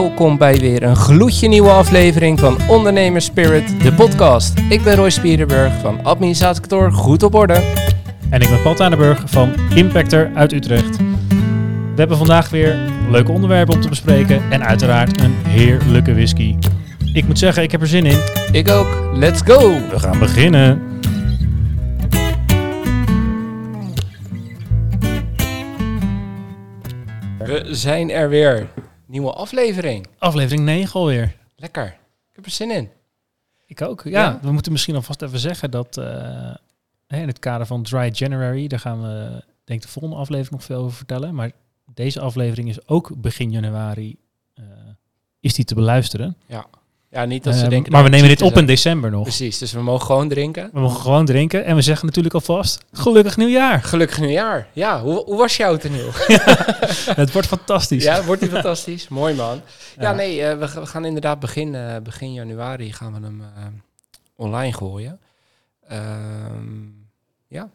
welkom bij weer een gloedje nieuwe aflevering van Ondernemer Spirit, de podcast. Ik ben Roy Spierenburg van Administratiekantoor Goed op Orde. En ik ben Paul Tanenburg van Impactor uit Utrecht. We hebben vandaag weer leuke onderwerpen om te bespreken en uiteraard een heerlijke whisky. Ik moet zeggen, ik heb er zin in. Ik ook. Let's go! We gaan beginnen. We zijn er weer. Nieuwe aflevering. Aflevering 9 alweer. Lekker. Ik heb er zin in. Ik ook. Ja, Ja. we moeten misschien alvast even zeggen dat eh, in het kader van Dry January, daar gaan we denk de volgende aflevering nog veel over vertellen. Maar deze aflevering is ook begin januari eh, is die te beluisteren. Ja, niet dat ze Eh, denken... maar we nemen het dit op ziek in december nog. Precies, dus we mogen gewoon drinken. We mogen gewoon drinken en we zeggen natuurlijk alvast gelukkig nieuwjaar. Gelukkig nieuwjaar. Ja, hoe, hoe was jouw nieuw? Het wordt fantastisch. Ja, wordt die fantastisch. Mooi man. Ja, Ja. nee, eh, we, ga- we gaan inderdaad begin, eh, begin januari gaan we hem eh, online gooien. Ehm, ja,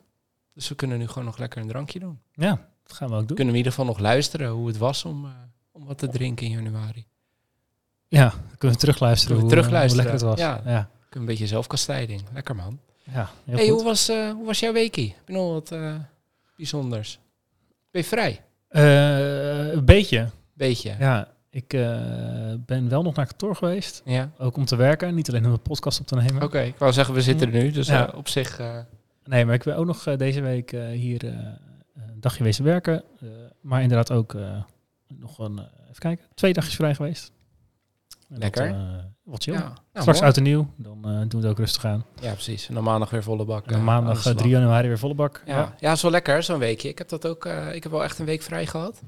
dus we kunnen nu gewoon nog lekker een drankje doen. Ja, dat gaan we ook doen. Kunnen we in ieder geval nog luisteren hoe het was om, om wat te drinken in januari. Ja, dan kunnen we terugluisteren, Kunnen we hoe, terugluisteren. hoe lekker het was. Ja. ja. Een beetje zelfkastijding. Lekker man. ja heel hey, goed. hoe was, eh, hoe was jouw weekie? Heb je nog wat eh, bijzonders? Ben je vrij? Eh, een beetje. Beetje. Ja. Ja, ik eh, ben wel nog naar kantoor geweest. Ook om te werken, niet alleen om de podcast op te nemen. Oké, ik wou zeggen, we zitten er nu. Dus Ja. eh, op zich... eh, Nee, maar ik ben ook nog eh, deze week eh, hier eh, een dagje wezen werken. Eh, maar inderdaad ook eh, nog een, eh, even kijken, twee dagjes vrij geweest. En Lekker. Dat, eh, wat chill. ja, nou, Straks mooi. oud en nieuw, dan eh, doen we het ook rustig aan. Ja, precies. En dan maandag weer volle bak. En eh, aan de maandag eh, slag. 3 januari weer volle bak. Ja, ja. is wel lekker, zo'n weekje. Ik heb dat ook. eh, ik heb wel echt een week vrij gehad.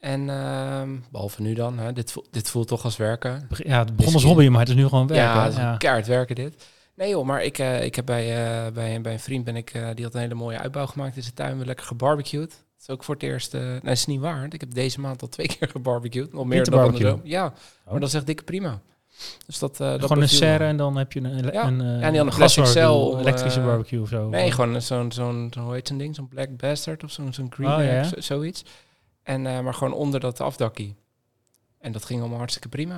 En ehm, behalve nu dan, hè, dit, voelt, dit voelt toch als werken. Ja, het begon als hobby, maar het is nu gewoon werken. ja, het is ja. een keihard werken dit. Nee joh, maar ik, eh, ik heb bij, eh, bij, bij een vriend ben ik, eh, die had een hele mooie uitbouw gemaakt in zijn tuin. We lekker gebarbecued. Is ook voor het eerst. eh nee, dat is niet waar. want Ik heb deze maand al twee keer gebarbecued. Nog meer dan zomer. Ja, maar dat is echt dikke prima. Dus dat, eh dat gewoon een serre en dan heb je een, Ja. een, eh, Ja, en die had een plastic cel om, elektrische eh, barbecue of zo. Nee, gewoon zo'n, zo'n, zo'n, hoe heet zo'n ding? Zo'n Black Bastard of zo'n, zo'n Green Oh, ja, Egg, ja. zo- zoiets. En, eh, maar gewoon onder dat afdakkie. En dat ging allemaal hartstikke prima.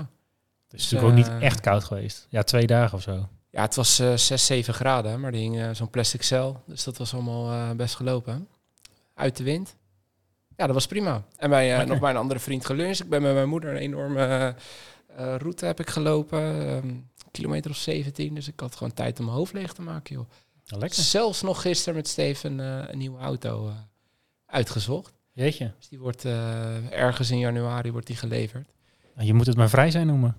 Het is natuurlijk ook niet eh, echt koud geweest. Ja, twee dagen of zo. Ja, het was eh 6, 7 graden, maar die hing eh, zo'n plastic cel. Dus dat was allemaal eh, best gelopen. Uit de wind. Ja, dat was prima. En bij, eh, Lekker. nog bij een andere vriend geluncht. Ik ben met mijn moeder een enorme eh, eh, route heb ik gelopen. ehm, kilometer of 17. Dus ik had gewoon tijd om mijn hoofd leeg te maken, joh. lekker. Zelfs nog gisteren met Steven eh, een nieuwe auto eh, uitgezocht. Jeetje. Dus die wordt eh, ergens in januari wordt die geleverd. Nou, Je moet het maar vrij zijn noemen.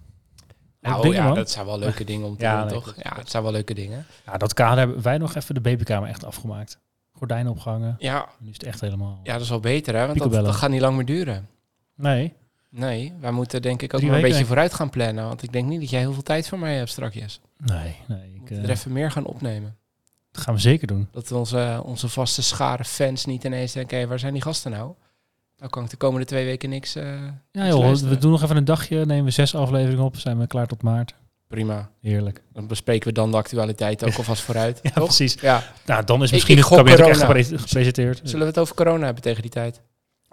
Nou ja, man. dat zijn wel leuke dingen om te Ja, doen, nee, toch? Ja, het zijn wel leuke dingen. Ja, dat kader hebben wij nog even de babykamer echt afgemaakt. Gordijnen opgehangen. Ja, Nu is het echt helemaal... ja dat is wel beter, hè? Want dat, gaat niet lang meer duren. Nee. Nee, wij moeten denk ik ook een beetje vooruit gaan plannen. Want ik denk niet dat jij heel veel tijd voor mij hebt strakjes. Nee, nee. Ik, eh, er even meer gaan opnemen. dat gaan we zeker doen. Dat onze, onze vaste schare fans niet ineens denken... hé, waar zijn die gasten nou? Nou kan ik de komende twee weken niks... eh, Ja niks joh, luisteren. we doen nog even een dagje. Nemen we zes afleveringen op. Zijn we klaar tot maart. Prima. Heerlijk. Dan bespreken we dan de actualiteit ook alvast vooruit. Ja, toch? precies. Ja. Nou, dan is Ik- misschien ik het kabinet ook echt gepre- gepresenteerd. Zullen we het over corona hebben tegen die tijd?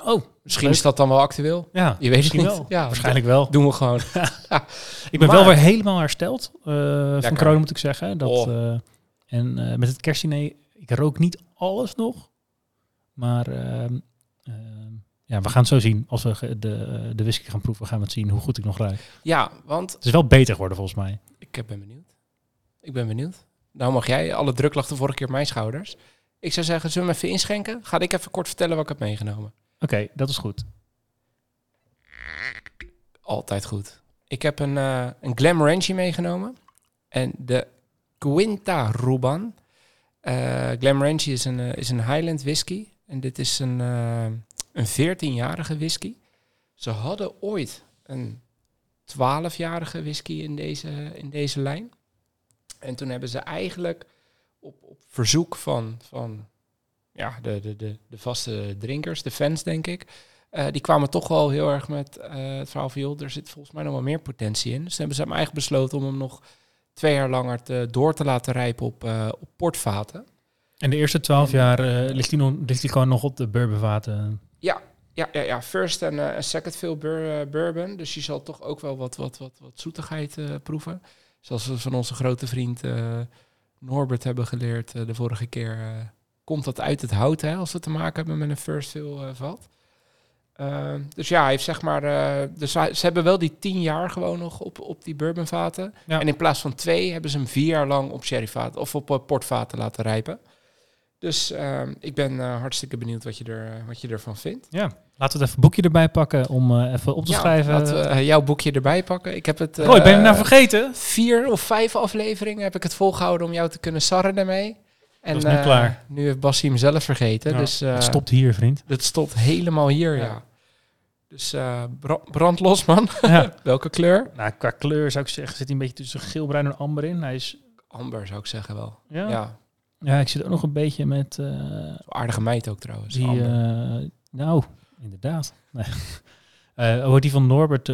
Oh, Misschien Leuk. is dat dan wel actueel. ja. Je weet het niet. wel. Ja, Waarschijnlijk wel. Doen we gewoon. Ik ben Maar- wel weer helemaal hersteld eh, van corona, moet ik zeggen. Dat, Oh. eh, en eh, met het kerstdiner, ik rook niet alles nog. Maar ehm, ehm, ja, we gaan het zo zien. Als we de, de whisky gaan proeven, gaan we het zien hoe goed ik nog ruik. Ja, want Het is wel beter geworden volgens mij. ik ben benieuwd. Ik ben benieuwd. Nou mag jij. Alle druk lag de vorige keer op mijn schouders. Ik zou zeggen, zullen we hem even inschenken? Ga ik even kort vertellen wat ik heb meegenomen. Oké, dat is goed. Altijd goed. Ik heb een, eh een Glenmorangie meegenomen. En de Quinta Ruban. Eh Glenmorangie is een, eh, is een Highland whisky. En dit is een, eh, een 14-jarige whisky. Ze hadden ooit een 12-jarige whisky in deze, in deze lijn. En toen hebben ze eigenlijk op, op verzoek van, van ja, de, de, de, de vaste drinkers, de fans denk ik, eh, die kwamen toch wel heel erg met eh, het verhaal van, joh, er zit volgens mij nog wel meer potentie in. Dus hebben ze hem eigenlijk besloten om hem nog twee jaar langer te, door te laten rijpen op, op portvaten. En de eerste twaalf jaar eh, ligt, hij nog, ligt hij gewoon nog op de bourbonvaten. Ja, ja, ja. First en eh, second bur- eh, bourbon. Dus je zal toch ook wel wat, wat, wat, wat zoetigheid proeven. Zoals we van onze grote vriend Norbert hebben geleerd de vorige keer. komt dat uit het hout, hè, als we te maken hebben met een first fill eh, vat. Ehm, dus ja, hij heeft zeg maar. dus ze hebben wel die tien jaar gewoon nog op, op die bourbonvaten. Ja. En in plaats van twee hebben ze hem vier jaar lang op sherryvaten of op portvaten laten rijpen. Dus ehm, ik ben eh, hartstikke benieuwd wat je, er, eh, wat je ervan vindt. Ja. Laten we het even een boekje erbij pakken om eh, even op te Ja, schrijven. Laten we jouw boekje erbij pakken. Ik heb het. Roy, ben je eh, nou vergeten? Vier of vijf afleveringen heb ik het volgehouden om jou te kunnen sarren daarmee. En Dat is nu eh, klaar. Nu heeft Bassie hem zelf vergeten. Ja, dus eh, het stopt hier, vriend. het stopt helemaal hier, ja. Ja. Dus eh, bra- brand los, man. ja. Welke kleur? Nou, qua kleur zou ik zeggen, zit hij een beetje tussen geel, bruin en amber in. Hij is... Amber zou ik zeggen wel. Ja, Ja, ik zit ook nog een beetje met eh, aardige meid ook trouwens. die... Eh, nou, inderdaad. Nee. Eh, oh, die van Norbert,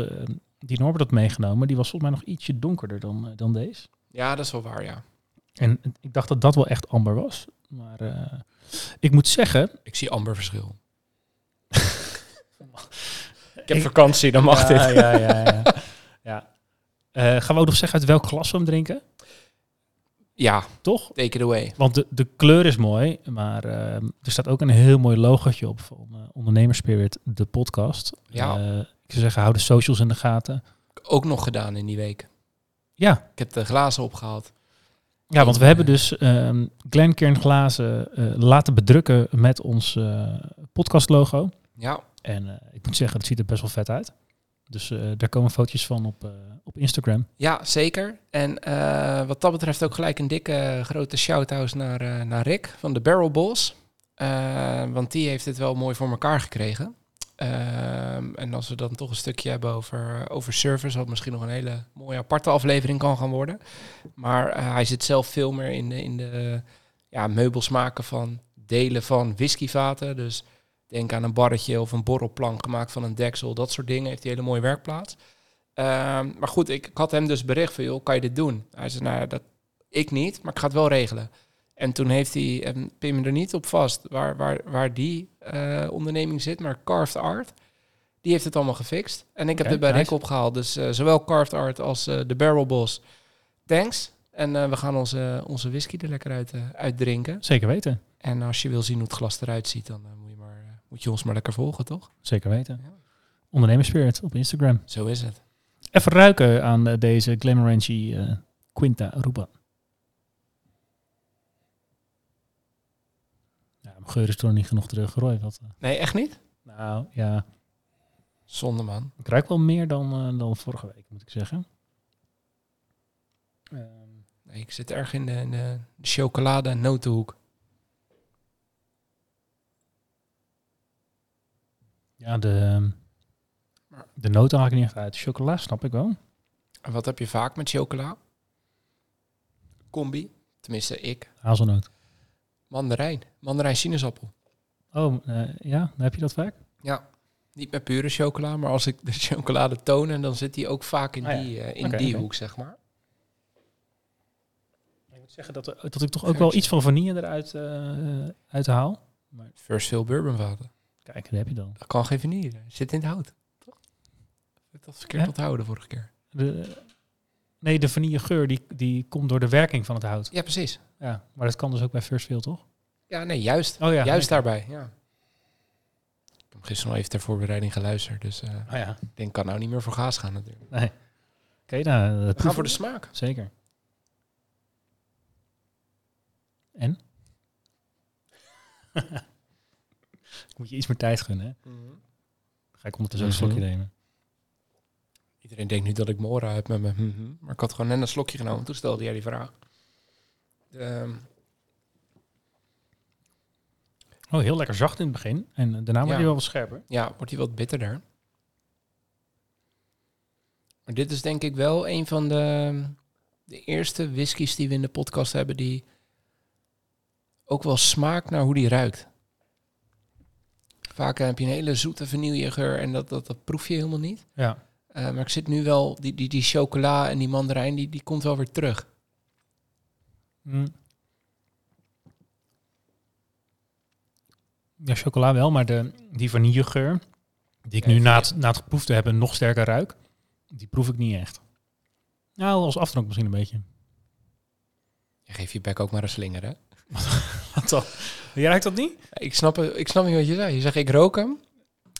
die Norbert had meegenomen, die was volgens mij nog ietsje donkerder dan, dan deze. ja, dat is wel waar, ja. En ik dacht dat dat wel echt amber was. Maar ik moet zeggen... Ik zie amber verschil. ik heb Ik- vakantie, dan mag ja, dit. Ja, ja, ja. ja. Gaan we ook nog zeggen uit welk glas we hem drinken? Ja, Toch? take it away. Want de, de kleur is mooi, maar eh, er staat ook een heel mooi logootje op van uh, Ondernemerspirit, de podcast. Ja. Eh, ik zou zeggen, hou de socials in de gaten. Ook nog gedaan in die week. Ja, Ik heb de glazen opgehaald. ja want we hebben dus ehm Glenkern glazen eh, laten bedrukken met ons eh podcastlogo. Ja, En eh, ik moet zeggen, het ziet er best wel vet uit. Dus eh, daar komen fotootjes van op, eh, op Instagram. Ja, zeker. En eh, wat dat betreft ook gelijk een dikke grote shout-out naar, naar Rick van de Barrel Balls. Want die heeft het wel mooi voor elkaar gekregen. Ehm, en als we dan toch een stukje hebben over, over service, wat misschien nog een hele mooie aparte aflevering kan gaan worden. Maar hij zit zelf veel meer in de, in de ja, meubels maken van delen van whiskyvaten. Dus denk aan een barretje of een borrelplank gemaakt van een deksel. Dat soort dingen heeft hij hele mooie werkplaats. Ehm, maar goed, ik, ik had hem dus bericht van, joh, kan je dit doen? Hij zei, nou ja, dat, ik niet, maar ik ga het wel regelen. En toen heeft hij, en pin me er niet op vast, waar, waar, waar die eh, onderneming zit, maar Carved Art, die heeft het allemaal gefixt. En ik heb het bij. Rick opgehaald, dus eh, zowel Carved Art als eh, de Barrel Boss. Thanks. En we gaan onze, onze whisky er lekker uit, uitdrinken. Zeker weten. En als je wil zien hoe het glas eruit ziet, dan moet, je ons maar lekker volgen, toch? Zeker weten. Ja. Ondernemerspirit op Instagram. Zo is het. Even ruiken aan deze Glenmorangie eh Quinta Aruba. Ja, mijn geur is toch niet genoeg terug, Roy. Wat, eh, Nee, echt niet? nou, ja. Zonde, man. Ik ruik wel meer dan, eh, dan vorige week, moet ik zeggen. Ehm, Nee, ik zit erg in de, in de chocolade- en notenhoek. Ja, de, de noten haal ik niet echt uit. Chocola snap ik wel. En wat heb je vaak met chocola? Combi. Tenminste, ik. Hazelnoot. Mandarijn. Mandarijn sinaasappel. Oh, eh, ja, dan heb je dat vaak? Ja. Niet met pure chocola, maar als ik de chocolade toon, en dan zit die ook vaak in Ah ja. die, eh, in die hoek, zeg maar. Ik moet zeggen dat, er- dat ik toch ook wel iets van vanille eruit eh uit haal. First veel bourbonvaten. Kijk, daar heb je dan. Dat kan geen vanille. Zit in het hout. Toch? Dat verkeerd Ja? onthouden vorige keer. De, nee, de vanillegeur die, die komt door de werking van het hout. Ja, precies. Ja, maar dat kan dus ook bij First Field, toch? Ja, nee, juist. Oh ja. juist nee. daarbij, ja. Ik heb gisteren nog even ter voorbereiding geluisterd, dus eh, Oh ja. ik denk, kan nou niet meer voor gaas gaan natuurlijk. Nee. Oké, nou, dat We gaan voor de smaak. Zeker. En? moet je iets meer tijd gunnen, hè? Ga ik ondertussen ook een Mhm. slokje nemen. Iedereen denkt nu dat ik Mora heb met me. mhm. Maar ik had gewoon net een slokje genomen. Toen stelde jij die vraag. Ehm, Oh, heel lekker zacht in het begin. En daarna wordt Ja. hij wel wat scherper. ja, wordt hij wat bitterder. Maar dit is denk ik wel een van de, de eerste whiskies die we in de podcast hebben... die ook wel smaakt naar hoe die ruikt. Vaak heb je een hele zoete vanillegeur en dat, dat, dat proef je helemaal niet. Ja. Eh, maar ik zit nu wel, die, die, die chocola en die mandarijn, die, die komt wel weer terug. Mm. Ja, chocola wel, maar de, die vanillegeur, Die ik nu na het, na het geproefd te hebben nog sterker ruik. Die proef ik niet echt. Nou, als afdronk misschien een beetje. Je geeft je bek ook maar een slinger, hè? Wat dan? Jij ruikt dat niet? Ik snap, ik snap niet wat je zei. Je zegt, ik rook hem.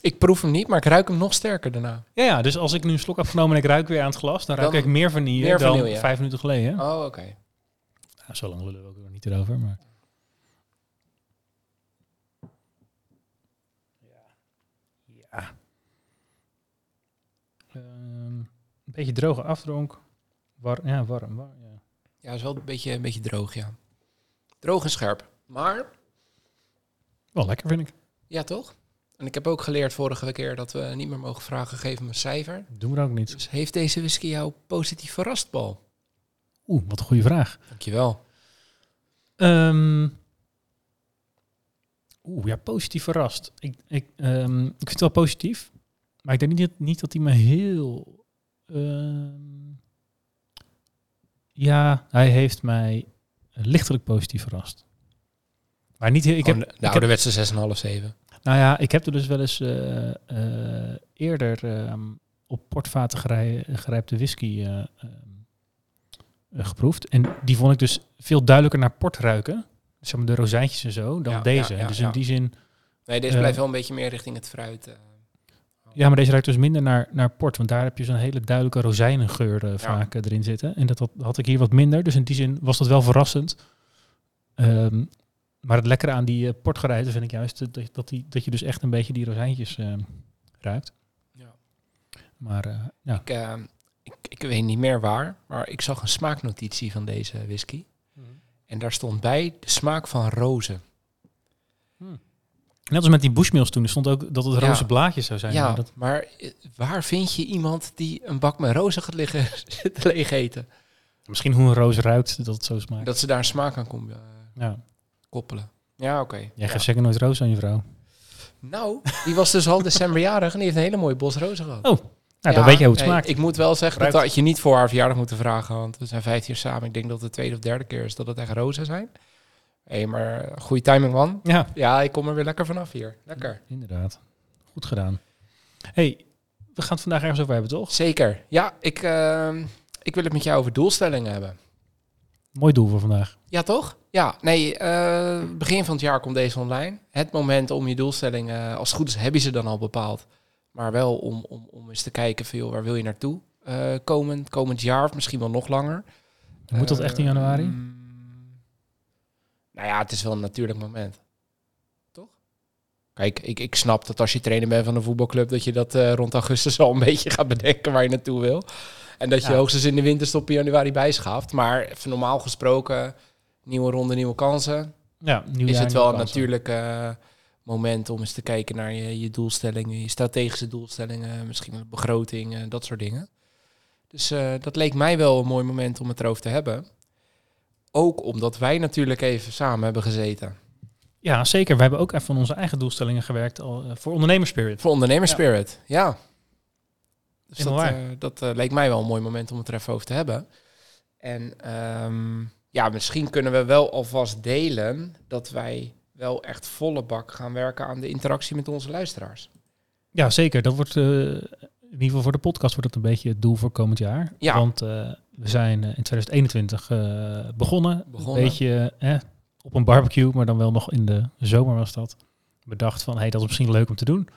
Ik proef hem niet, maar ik ruik hem nog sterker daarna. Ja, ja, dus als ik nu een slok heb genomen en ik ruik weer aan het glas, dan ruik ik meer vanille meer dan vanille. vijf minuten geleden. Oh, oké. Ja, zo lang lullen we ook nog niet erover, maar... Ja. ja. Ehm, een beetje droge afdronk. War, ja, warm. War, ja. Ja, is wel een beetje, een beetje droog, ja. Droog en scherp. Maar, Wel lekker, vind ik. ja toch? En ik heb ook geleerd vorige keer dat we niet meer mogen vragen, geef me een cijfer. Doen we dat ook niet. Dus heeft deze whisky jou positief verrast, Paul? Oeh, wat een goede vraag. Dankjewel. Ehm Oeh, ja, positief verrast. Ik, ik, ehm, ik vind het wel positief. Maar ik denk niet, niet dat hij me heel... ehm, ja, hij heeft mij lichtelijk positief verrast. Maar niet heel... Ik heb, de, de ik heb, ouderwetse 6,5, 7. nou ja, ik heb er dus wel eens eh, eh, eerder ehm, op portvaten gerij- gerijpte whisky eh, ehm, eh, geproefd. En die vond ik dus veel duidelijker naar port ruiken. Zeg maar de rozijntjes en zo, dan Ja, deze. ja, ja, dus in die zin... Nee, deze blijft wel een beetje meer richting het fruit. Ja, maar deze ruikt dus minder naar, naar port. Want daar heb je zo'n hele duidelijke rozijnengeur eh, vaak eh, erin zitten. En dat had, had ik hier wat minder. Dus in die zin was dat wel verrassend. Ehm, maar het lekkere aan die uh, vind ik juist dat, dat, die, dat je dus echt een beetje die rozijntjes eh, ruikt. Ja. Maar ja. Ik, eh, ik, ik weet niet meer waar, maar ik zag een smaaknotitie van deze whisky. En daar stond bij de smaak van rozen. Net als met die bushmills toen. Er stond ook dat het Ja. roze blaadjes zou zijn. ja, maar dat, maar eh, waar vind je iemand die een bak met rozen gaat liggen leeg eten? misschien hoe een roos ruikt, dat het zo smaakt. Dat ze daar een smaak aan kom, eh, ja. koppelen. Ja, oké. Jij geeft zeker nooit roos aan je vrouw. Nou, die was dus al decemberjarig en die heeft een hele mooie bos rozen gehad. Oh, nou, dan weet je hoe het hey, smaakt. Ik moet wel zeggen, Ruikt. dat had je niet voor haar verjaardag moeten vragen, want we zijn vijf jaar samen. Ik denk dat het de tweede of derde keer is dat het echt rozen zijn. Hé, hey, maar goede timing, man. ja, Ja, ik kom er weer lekker vanaf hier. Lekker. inderdaad. Goed gedaan. hey, we gaan het vandaag ergens over hebben, toch? Zeker. Ja, ik, ehm, ik wil het met jou over doelstellingen hebben. Mooi doel voor vandaag. Ja, toch? Ja, nee, eh, begin van het jaar komt deze online. Het moment om je doelstellingen, als het goed is, heb je ze dan al bepaald. Maar wel om, om, om eens te kijken van, joh, waar wil je naartoe eh, komend, komend jaar of misschien wel nog langer. Moet dat echt in januari? Nou ja, het is wel een natuurlijk moment. Toch? Kijk, ik, ik snap dat als je trainer bent van een voetbalclub, dat je dat eh, rond augustus al een beetje gaat bedenken waar je naartoe wil. En dat je Ja. hoogstens in de winterstop in januari bijschaaft. Maar even normaal gesproken, nieuwe ronde, nieuwe kansen. Ja, nieuw is het wel een natuurlijk eh, moment om eens te kijken naar je, je doelstellingen, je strategische doelstellingen, misschien de begroting, dat soort dingen. Dus eh, dat leek mij wel een mooi moment om het erover te hebben. Ook omdat wij natuurlijk even samen hebben gezeten. Ja, zeker. We hebben ook even van onze eigen doelstellingen gewerkt al, eh, voor ondernemerspirit. Voor ondernemerspirit, ja. Dus dat, eh, dat eh, leek mij wel een mooi moment om het er even over te hebben. En ehm, ja, misschien kunnen we wel alvast delen dat wij wel echt volle bak gaan werken aan de interactie met onze luisteraars. Ja, zeker. Dat wordt, in ieder geval voor de podcast wordt dat een beetje het doel voor komend jaar. Ja. Want we zijn eh, in 2021 eh, begonnen. Begonnen. Een beetje eh, op een barbecue, maar dan wel nog in de zomer was dat. Bedacht van, hey, dat is misschien leuk om te doen.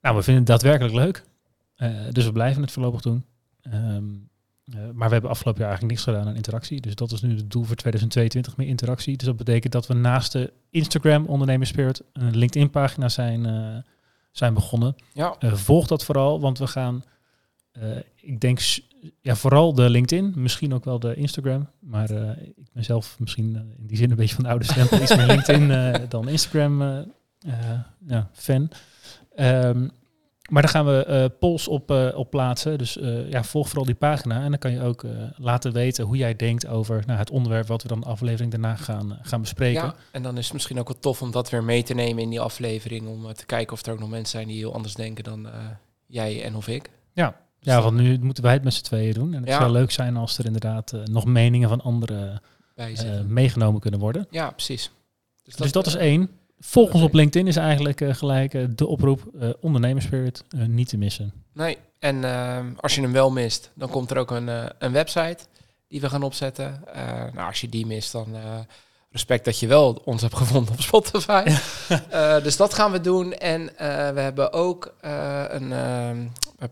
Nou, we vinden het daadwerkelijk leuk. Eh, dus we blijven het voorlopig doen. Ehm, eh, maar we hebben afgelopen jaar eigenlijk niks gedaan aan interactie. Dus dat is nu het doel voor 2022, meer interactie. Dus dat betekent dat we naast de Instagram Ondernemers Spirit een LinkedIn pagina zijn, zijn begonnen. Ja, volg dat vooral, want we gaan, ik denk, ja, vooral de LinkedIn, misschien ook wel de Instagram. Maar eh, ik ben zelf misschien eh, in die zin een beetje van de oude stempel, iets meer LinkedIn eh, dan Instagram ja, fan. Ehm, maar daar gaan we polls op, op plaatsen. Dus ja, volg vooral die pagina. En dan kan je ook laten weten hoe jij denkt over nou, het onderwerp wat we dan de aflevering daarna gaan, gaan bespreken. ja, en dan is het misschien ook wel tof om dat weer mee te nemen in die aflevering. Om te kijken of er ook nog mensen zijn die heel anders denken dan jij en of ik. Ja. Dus Ja, dan want nu moeten wij het met z'n tweeën doen. En het Ja. zou leuk zijn als er inderdaad eh, nog meningen van anderen eh, meegenomen kunnen worden. ja, precies. Dus dus dat is één. Volg ons op LinkedIn is eigenlijk eh, gelijk eh, de oproep. eh ondernemerspirit, eh, niet te missen. Nee, en als je hem wel mist, dan komt er ook een, eh, een website die we gaan opzetten. Eh, nou, als je die mist, dan eh, respect dat je wel ons hebt gevonden op Spotify. Eh, dus dat gaan we doen. En eh, we hebben ook eh, een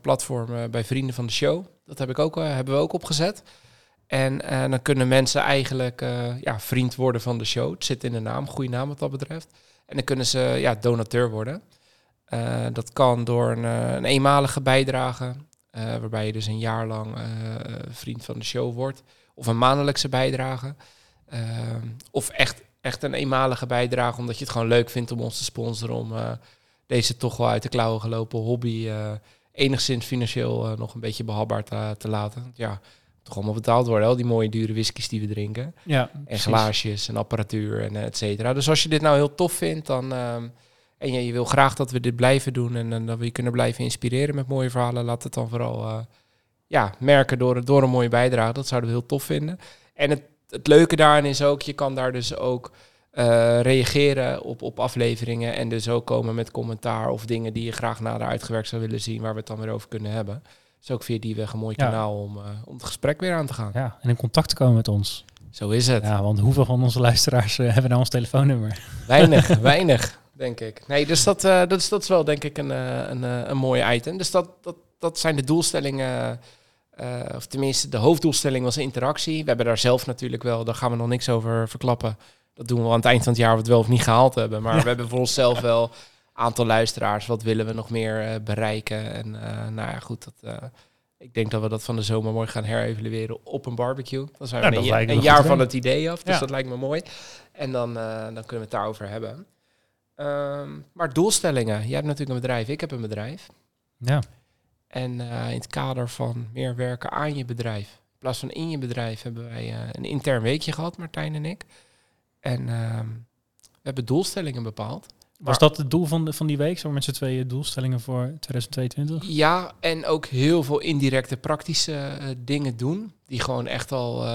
platform eh, bij Vrienden van de Show. Dat ik ook, eh, hebben we ook opgezet. En eh, dan kunnen mensen eigenlijk eh, ja, vriend worden van de show. Het zit in de naam, goede naam wat dat betreft. En dan kunnen ze ja, donateur worden. Eh, dat kan door een, eh, een eenmalige bijdrage, eh, waarbij je dus een jaar lang eh, vriend van de show wordt. Of een maandelijkse bijdrage. Eh, of echt, echt een eenmalige bijdrage, omdat je het gewoon leuk vindt om ons te sponsoren. Om eh, deze toch wel uit de klauwen gelopen hobby eh, enigszins financieel eh, nog een beetje behapbaar te, te laten. Ja, toch allemaal betaald worden, al die mooie dure whiskies die we drinken. Ja, En glaasjes en apparatuur en et cetera. Dus als je dit nou heel tof vindt, dan... ehm, en je, je wil graag dat we dit blijven doen en, en dat we je kunnen blijven inspireren met mooie verhalen, laat het dan vooral eh, ja, merken door, door een mooie bijdrage. Dat zouden we heel tof vinden. En het, het leuke daarin is ook, je kan daar dus ook eh, reageren op, op afleveringen en dus ook komen met commentaar of dingen die je graag nader uitgewerkt zou willen zien, waar we het dan weer over kunnen hebben. Dus ook via die weg een mooi Ja. kanaal om, eh, om het gesprek weer aan te gaan. ja, en in contact te komen met ons. Zo is het. Ja, want hoeveel van onze luisteraars eh, hebben nou ons telefoonnummer? Weinig, weinig, denk ik. Nee, dus dat, dat, is, dat is wel denk ik een, een, een mooi item. Dus dat, dat, dat zijn de doelstellingen, of tenminste de hoofddoelstelling was interactie. We hebben daar zelf natuurlijk wel, daar gaan we nog niks over verklappen. Dat doen we aan het eind van het jaar, of we het wel of niet gehaald hebben. Maar Ja. we hebben voor onszelf wel aantal luisteraars. Wat willen we nog meer eh, bereiken? En eh, nou ja, goed, dat... eh, ik denk dat we dat van de zomer mooi gaan herevalueren op een barbecue. Dan zijn we Nou, dat een, jaar van het idee af. Dus Ja. dat lijkt me mooi. En dan, dan kunnen we het daarover hebben. Ehm, maar doelstellingen. Jij hebt natuurlijk een bedrijf, ik heb een bedrijf. Ja, En in het kader van meer werken aan je bedrijf. In plaats van in je bedrijf hebben wij een intern weekje gehad, Martijn en ik. En ehm, we hebben doelstellingen bepaald. was dat het doel van, de, van die week? Zo met z'n tweeën doelstellingen voor 2022? Ja, en ook heel veel indirecte praktische eh, dingen doen. Die gewoon echt al, eh,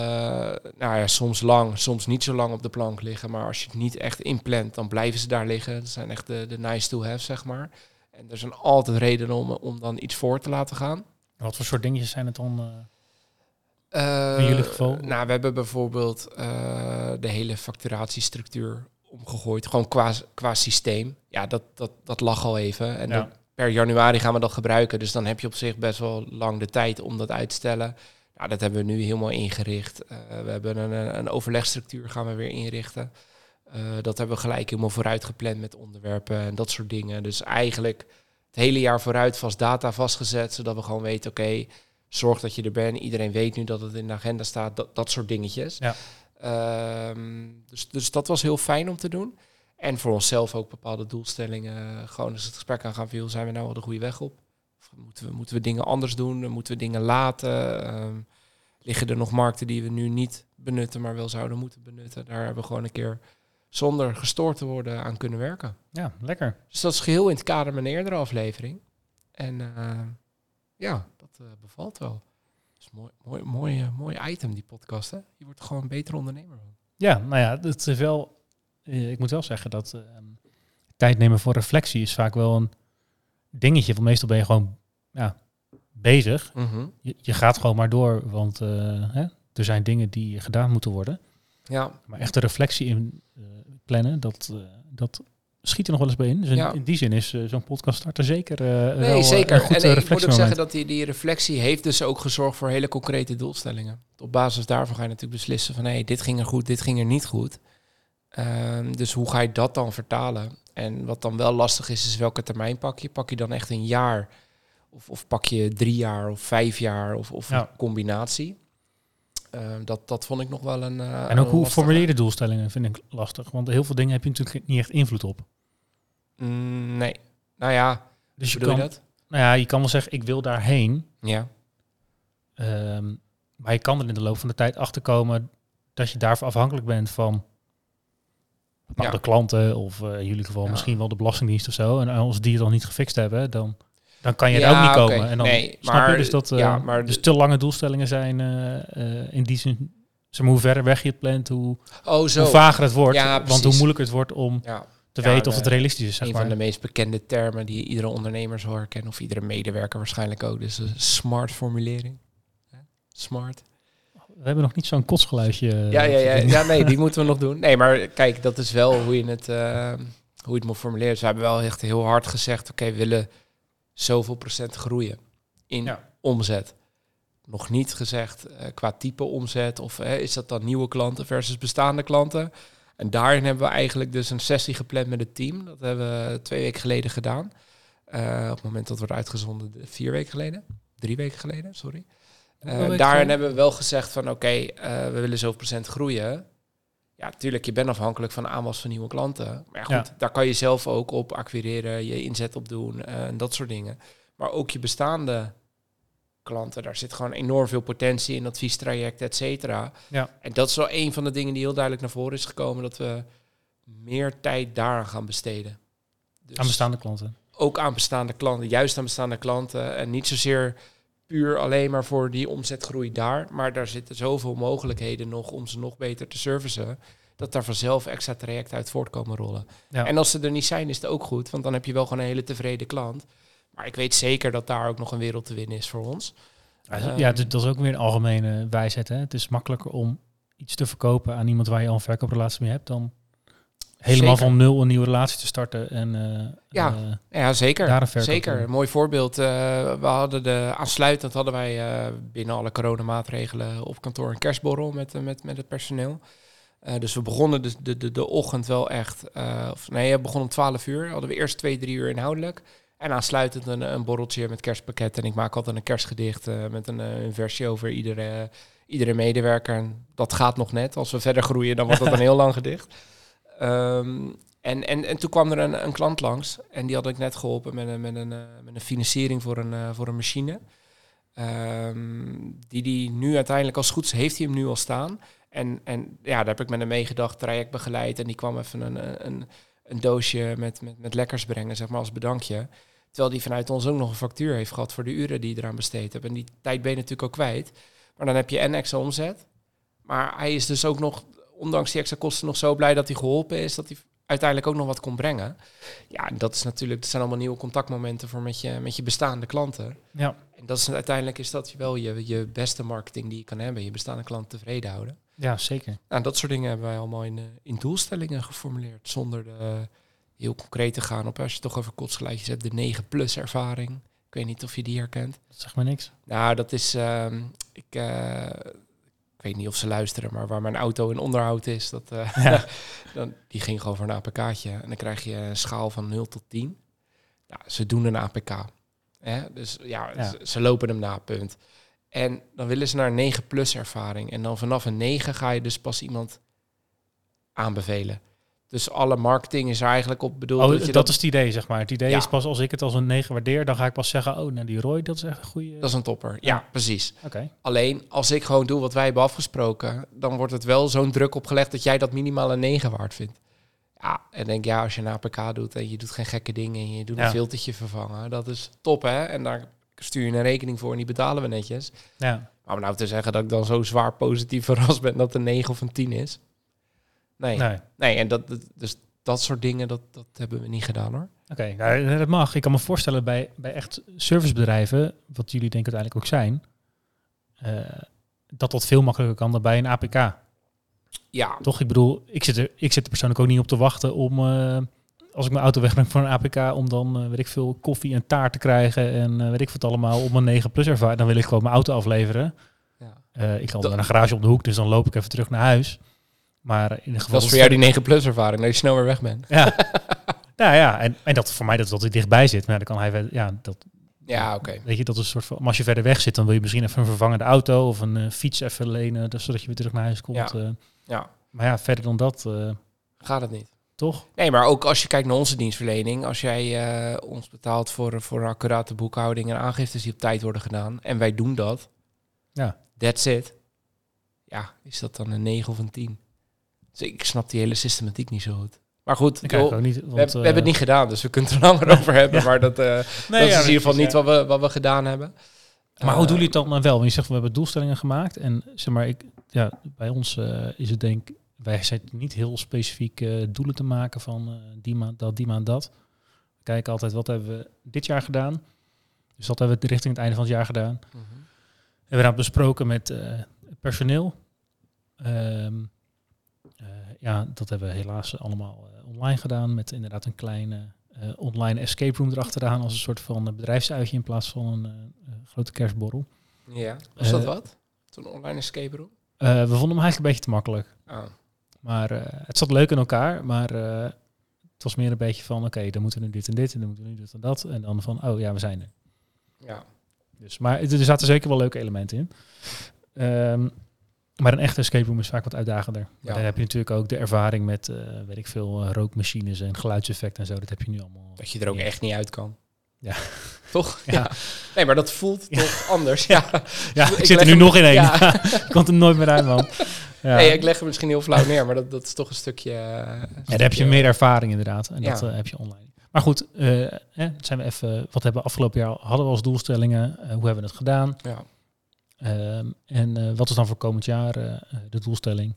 nou ja, soms lang, soms niet zo lang op de plank liggen. Maar als je het niet echt inplant, dan blijven ze daar liggen. Dat zijn echt de, de nice to have, zeg maar. En er zijn altijd redenen om, om dan iets voor te laten gaan. Wat voor soort dingetjes zijn het dan? eh? Eh, In jullie geval? Nou, we hebben bijvoorbeeld eh, de hele facturatiestructuur omgegooid. Gewoon qua, qua systeem. Ja, dat, dat, dat lag al even. En Ja. dat- per januari gaan we dat gebruiken. Dus dan heb je op zich best wel lang de tijd om dat uit te stellen. Nou, dat hebben we nu helemaal ingericht. Eh, we hebben een, een overlegstructuur gaan we weer inrichten. Dat hebben we gelijk helemaal vooruit gepland met onderwerpen en dat soort dingen. Dus eigenlijk het hele jaar vooruit vast data vastgezet, zodat we gewoon weten, oké, zorg dat je er bent. Iedereen weet nu dat het in de agenda staat, dat, dat soort dingetjes. Ja. Ehm, dus, dus dat was heel fijn om te doen. En voor onszelf ook bepaalde doelstellingen. Gewoon eens het gesprek aan gaan viel, zijn we nou wel de goede weg op? Of moeten we, moeten we dingen anders doen? Moeten we dingen laten? Ehm, liggen er nog markten die we nu niet benutten, maar wel zouden moeten benutten? Daar hebben we gewoon een keer zonder gestoord te worden aan kunnen werken. Ja, lekker. Dus dat is geheel in het kader van een eerdere aflevering. En eh, ja, dat eh, bevalt wel. Is mooi, mooi, mooi, eh, mooi item, die podcast. Hè? Je wordt gewoon een betere ondernemer. Ja, nou ja, het is wel. eh, ik moet wel zeggen dat eh, tijd nemen voor reflectie is vaak wel een dingetje. Want meestal ben je gewoon ja, bezig. Je, je gaat gewoon maar door, want hè, er zijn dingen die gedaan moeten worden. Ja, Maar echt de reflectie in plannen, dat, eh, dat schiet er nog wel eens bij in. Dus in, Ja. in die zin is eh, zo'n podcast starter zeker eh, wel, nee, eh, zeker. een goed en ik moet ook zeggen dat die, die reflectie heeft dus ook gezorgd voor hele concrete doelstellingen. Op basis daarvan ga je natuurlijk beslissen van... hé, hey, dit ging er goed, dit ging er niet goed. Ehm, dus hoe ga je dat dan vertalen? En wat dan wel lastig is, is welke termijn pak je? Pak je dan echt een jaar? Of, of pak je drie jaar of vijf jaar? Of, of Ja. een combinatie? Ehm, dat, dat vond ik nog wel een... eh, En ook hoe formuleer je de doelstellingen vind ik lastig. Want heel veel dingen heb je natuurlijk niet echt invloed op. Mm, nee. Nou ja, Dus je kan, je dat? nou ja, je kan wel zeggen, ik wil daarheen. Ja. Ehm, maar je kan er in de loop van de tijd achter komen dat je daarvoor afhankelijk bent van bepaalde Ja. klanten of eh, in jullie geval Ja. misschien wel de belastingdienst of zo. En als die het dan niet gefixt hebben, dan, dan kan je er Ja, ook niet komen. En dan Nee, snap maar- je dus dat eh, ja, maar dus te lange doelstellingen zijn eh, eh, in die zin. Zeg maar, hoe verder weg je het plant, hoe, Oh, zo. hoe vager het wordt. Ja, want hoe moeilijker het wordt om te weten of het realistisch is, zeg een maar. van de meest bekende termen die iedere ondernemer zal herkennen, of iedere medewerker waarschijnlijk ook. Dus een smart formulering. Smart. We hebben nog niet zo'n kotsgeluidje. Ja, ja, ja, ja, nee, die moeten we nog doen. Nee, maar kijk, dat is wel hoe je het, hoe je het moet formuleren. We hebben wel echt heel hard gezegd, oké, we willen zoveel procent groeien in Ja. omzet. Nog niet gezegd eh, qua type omzet of is dat dan nieuwe klanten versus bestaande klanten. En daarin hebben we eigenlijk dus een sessie gepland met het team. Dat hebben we twee weken geleden gedaan. Eh, op het moment dat wordt uitgezonden, de- vier weken geleden. Drie weken geleden, sorry. Eh, daarin hebben we wel gezegd van oké, eh, we willen zoveel procent groeien. Ja, tuurlijk, je bent afhankelijk van aanwas van nieuwe klanten. Maar goed, Ja. daar kan je zelf ook op acquireren, je inzet op doen eh, en dat soort dingen. Maar ook je bestaande klanten, daar zit gewoon enorm veel potentie in, adviestraject, et cetera. Ja. En dat is wel een van de dingen die heel duidelijk naar voren is gekomen, dat we meer tijd daaraan gaan besteden. Dus Aan bestaande klanten. ook aan bestaande klanten, juist aan bestaande klanten. En niet zozeer puur alleen maar voor die omzetgroei daar. Maar daar zitten zoveel mogelijkheden nog om ze nog beter te servicen. Dat daar vanzelf extra trajecten uit voortkomen rollen. Ja. En als ze er niet zijn, is het ook goed. Want dan heb je wel gewoon een hele tevreden klant. Maar ik weet zeker dat daar ook nog een wereld te winnen is voor ons. Ja, Ehm, ja, dat dat is ook weer een algemene wijsheid. Hè? Het is makkelijker om iets te verkopen aan iemand waar je al een verkooprelatie mee hebt dan helemaal Zeker. van nul een nieuwe relatie te starten. En, eh, Ja. Ja, zeker. Zeker. Een mooi voorbeeld. eh, we hadden de aansluitend hadden wij binnen alle coronamaatregelen op kantoor een kerstborrel met, met, met het personeel. Dus we begonnen de, de, de, de ochtend wel echt, of nee, het begon om 12 uur. Hadden we eerst twee, drie uur inhoudelijk. En aansluitend een, een borreltje met kerstpakket. En ik maak altijd een kerstgedicht met een, een versie over iedere, iedere medewerker. En dat gaat nog net. Als we verder groeien, dan wordt dat een heel lang gedicht. Ehm, en, en, en toen kwam er een, een klant langs. En die had ik net geholpen met een, met een, eh, met een financiering voor een, eh, voor een machine. Ehm, die die nu uiteindelijk als het goed is, heeft hij hem nu al staan. En, en ja, daar heb ik met hem meegedacht, traject begeleid. En die kwam even een, een, een doosje met, met, met lekkers brengen, zeg maar, als bedankje. Terwijl die vanuit ons ook nog een factuur heeft gehad voor de uren die je eraan besteed hebt. En die tijd ben je natuurlijk ook kwijt. Maar dan heb je en extra omzet. Maar hij is dus ook nog, ondanks die extra kosten, nog zo blij dat hij geholpen is. Dat hij uiteindelijk ook nog wat kon brengen. Ja, en dat is natuurlijk, dat zijn allemaal nieuwe contactmomenten voor met je, met je bestaande klanten. ja. En dat is uiteindelijk is dat wel je, je beste marketing die je kan hebben. Je bestaande klant tevreden houden. ja, zeker. Nou, dat soort dingen hebben wij allemaal in, eh, in doelstellingen geformuleerd. Zonder de, heel concreet te gaan op, als je toch over kotsgeluidjes hebt, de 9 plus ervaring. Ik weet niet of je die herkent. Dat zegt maar niks. Nou, dat is, ehm, ik, eh, ik weet niet of ze luisteren, maar waar mijn auto in onderhoud is, dat, eh, Ja. dan, die ging gewoon voor een APK'tje. En dan krijg je een schaal van 0 tot 10. Nou, ze doen een APK. Hè? Dus ja, Ja. Ze, ze lopen hem na, punt. En dan willen ze naar een 9 plus ervaring. En dan vanaf een 9 ga je dus pas iemand aanbevelen. Dus alle marketing is er eigenlijk op bedoeld. Oh, dat dat, je dat, is het idee, zeg maar. Het idee Ja. is pas als ik het als een 9 waardeer, dan ga ik pas zeggen, oh, nou die Roy, dat is echt een goede... dat is een topper. Ja, Ja. precies. Oké. Alleen als ik gewoon doe wat wij hebben afgesproken, dan wordt het wel zo'n druk opgelegd dat jij dat minimaal een 9 waard vindt. Ja, en denk ja, als je een APK doet en je doet geen gekke dingen en je doet Ja. een filtertje vervangen, dat is top hè. En daar stuur je een rekening voor en die betalen we netjes. Ja. Maar om nou te zeggen dat ik dan zo zwaar positief verrast ben dat het een 9 of een 10 is. Nee, nee, Nee. en dat, dat- dus dat soort dingen, dat, dat hebben we niet gedaan hoor. Oké, nou, dat mag. Ik kan me voorstellen bij, bij echt servicebedrijven, wat jullie denk ik uiteindelijk ook zijn, eh, dat dat veel makkelijker kan dan bij een APK. Ja, Toch? Ik bedoel, ik zit er, ik zit er persoonlijk ook niet op te wachten om, eh, als ik mijn auto wegbreng voor een APK, om dan, eh, weet ik veel, koffie en taart te krijgen en weet ik wat allemaal, om een 9 plus ervaring. Dan wil ik gewoon mijn auto afleveren. ja. Ik had Dat- een garage op de hoek, dus dan loop ik even terug naar huis. Maar in ieder geval... dat is voor jou die 9 plus ervaring, dat je snel weer weg bent. Ja, ja, ja. En, en dat voor mij dat, dat hij dichtbij zit. Maar ja, dan kan hij... Ja, dat, Ja, oké. Weet je, dat is een soort van... Maar als je verder weg zit, dan wil je misschien even een vervangende auto of een eh, fiets even lenen, dus, zodat je weer terug naar huis komt. Ja. eh. Ja, maar ja, verder dan dat, eh, gaat het niet. toch? Nee, maar ook als je kijkt naar onze dienstverlening, als jij ons betaalt voor, voor accurate boekhouding en aangiftes die op tijd worden gedaan, en wij doen dat, Ja. that's it. Ja, is dat dan een 9 of een 10? Dus ik snap die hele systematiek niet zo goed. Maar goed, joh, ook niet. we, Want, hebben- we hebben het eh, niet gedaan, dus we kunnen het er langer over hebben. Ja. Maar dat, eh, nee, dat ja, is in ieder geval niet wat we, wat we gedaan hebben. Maar hoe Eh, doen jullie het dan wel? Want je zegt, we hebben doelstellingen gemaakt. En zeg maar, ik, ja, bij ons is het denk wij zitten niet heel specifiek doelen te maken van die maand dat, die maand dat. We kijken altijd wat hebben we dit jaar gedaan. Dus dat hebben we richting het einde van het jaar gedaan. We hebben dat besproken met personeel. Ehm, eh, ja, dat hebben we helaas allemaal eh, online gedaan met inderdaad een kleine eh, online escape room erachteraan als een soort van eh, bedrijfsuitje in plaats van een grote kerstborrel. Ja. Was dat wat? Toen online escape room? We vonden hem eigenlijk een beetje te makkelijk. Oh. Maar het zat leuk in elkaar, maar het was meer een beetje van, oké, dan moeten we nu dit en dit en dan moeten we nu dit en dat. En dan van, oh ja, we zijn er. Ja. Dus, maar er zaten zeker wel leuke elementen in. Ehm, maar een echte escape room is vaak wat uitdagender. Ja. Dan heb je natuurlijk ook de ervaring met, eh, weet ik veel, eh, rookmachines en geluidseffecten en zo. Dat heb je nu allemaal. Dat je er ook echt niet uit kan. Ja. Toch? Ja. Ja. Nee, maar dat voelt Ja. toch anders. Ja. Ja, Ik ik zit er nu hem- nog in één. Ja. ik kan er nooit meer uit, man. Ja. Nee, ik leg hem misschien heel flauw neer, maar dat, dat is toch een stukje... eh, een Ja, daar heb je meer ervaring inderdaad. En dat heb je online. Maar goed, eh, zijn we even, wat hebben we afgelopen jaar hadden we als doelstellingen? Hoe hebben we het gedaan? Ja. Ehm, en eh, wat is dan voor komend jaar eh, de doelstelling?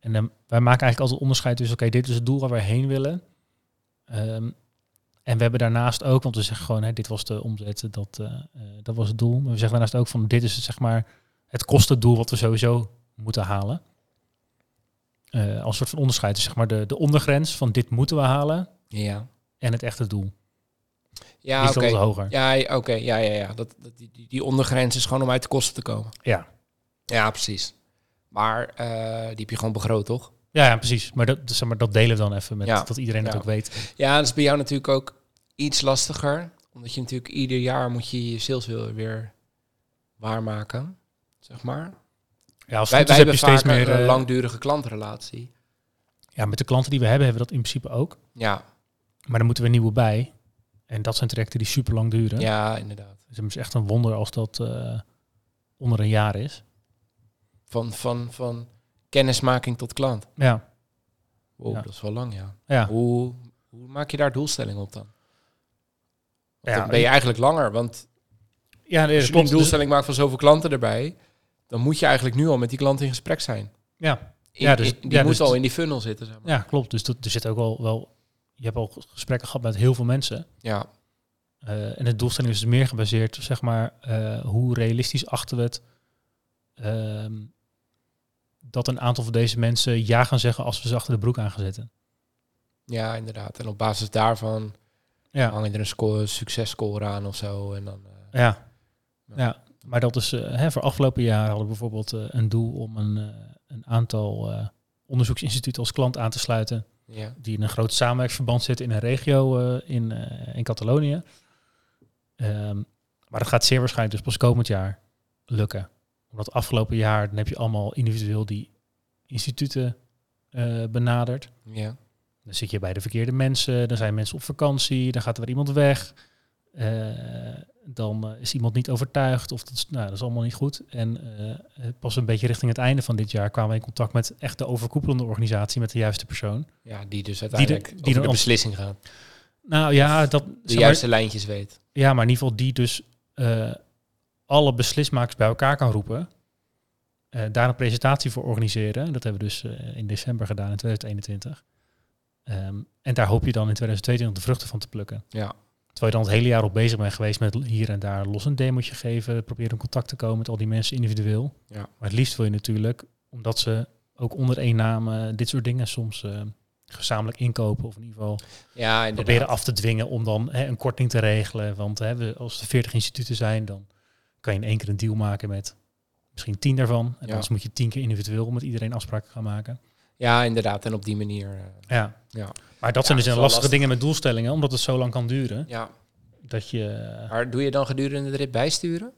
En eh, wij maken eigenlijk altijd onderscheid tussen, oké, dit is het doel waar we heen willen. Ehm, en we hebben daarnaast ook, want we zeggen gewoon, hè, dit was de omzet, dat, eh, dat was het doel. Maar we zeggen daarnaast ook van, dit is het, zeg maar het kostendoel wat we sowieso moeten halen. Eh, als soort van onderscheid, dus zeg maar de, de ondergrens van dit moeten we halen Ja, en het echte doel. Ja Die hoger. Ja, oké. Ja, ja, ja. Dat, dat, die, die, die ondergrens is gewoon om uit de kosten te komen. Ja. Ja, precies. Maar eh, die heb je gewoon begroot, toch? Ja, ja, precies. Maar dat, zeg maar dat delen we dan even met Ja. dat iedereen het Ja. ook weet. Ja, dat is bij jou natuurlijk ook iets lastiger. Omdat je natuurlijk ieder jaar moet je je sales weer, weer waarmaken, zeg maar. Ja, als Wij, wij hebben steeds meer... een eh, langdurige klantrelatie. Ja, met de klanten die we hebben, hebben we dat in principe ook. Ja, Maar dan moeten we nieuwe bij. En dat zijn trajecten die super lang duren. ja, inderdaad. Dus het is echt een wonder als dat eh, onder een jaar is. Van, van, van kennismaking tot klant. Ja, Wow, Ja. dat is wel lang, ja. ja. Hoe, hoe maak je daar doelstelling op dan? Want Ja, dan ben je eigenlijk langer, want ja nee, als je een klopt. doelstelling maakt van zoveel klanten erbij, dan moet je eigenlijk nu al met die klant in gesprek zijn. Ja, In- Ja, dus- in- die ja, moet dus- al in die funnel zitten, zeg maar. ja, klopt. Dus dat, er zit ook wel, wel... Je hebt al gesprekken gehad met heel veel mensen. Ja, Eh, en de doelstelling is dus meer gebaseerd, zeg maar, eh, hoe realistisch achten we het ehm, dat een aantal van deze mensen ja gaan zeggen als we ze achter de broek aan gaan zetten. ja, inderdaad. En op basis daarvan Ja, hang je er een score, successcore aan of zo. En dan, eh, ja. Ja. ja. Maar dat is, hè, voor afgelopen jaar hadden we bijvoorbeeld een doel om een, een aantal onderzoeksinstituten als klant aan te sluiten. Ja. die in een groot samenwerksverband zitten in een regio eh, in, eh, in Catalonië. Ehm, maar dat gaat zeer waarschijnlijk dus pas komend jaar lukken. Omdat afgelopen jaar dan heb je allemaal individueel die instituten eh, benaderd. ja. Dan zit je bij de verkeerde mensen, dan zijn mensen op vakantie, dan gaat er weer iemand weg. Eh, dan eh, is iemand niet overtuigd of dat is, nou, dat is allemaal niet goed. En eh, pas een beetje richting het einde van dit jaar kwamen we in contact met echt de overkoepelende organisatie, met de juiste persoon. ja, die dus uiteindelijk die over dan de beslissing gaat. Nou ja, dat, De maar- juiste lijntjes weet. ja, maar in ieder geval die dus alle beslismakers bij elkaar kan roepen. daar een presentatie voor organiseren. Dat hebben we dus in december gedaan in 2021. Ehm, en daar hoop je dan in 2022 de vruchten van te plukken. Ja, Terwijl je dan het hele jaar op bezig bent geweest met hier en daar los een demootje geven. Proberen in contact te komen met al die mensen individueel. Ja. Maar het liefst wil je natuurlijk, omdat ze ook onder één naam eh, dit soort dingen soms eh, gezamenlijk inkopen. Of in ieder geval ja inderdaad. proberen af te dwingen om dan hè, een korting te regelen. Want hè, we, als er 40 instituten zijn, dan kan je in één keer een deal maken met misschien 10 daarvan. En Ja. anders moet je 10 keer individueel met iedereen afspraken gaan maken. Ja, inderdaad. En op die manier... eh, Ja. ja. Maar dat zijn dus wel lastige lastig. dingen met doelstellingen, omdat het zo lang kan duren. ja. Dat je, Maar doe je dan gedurende de rit bijsturen?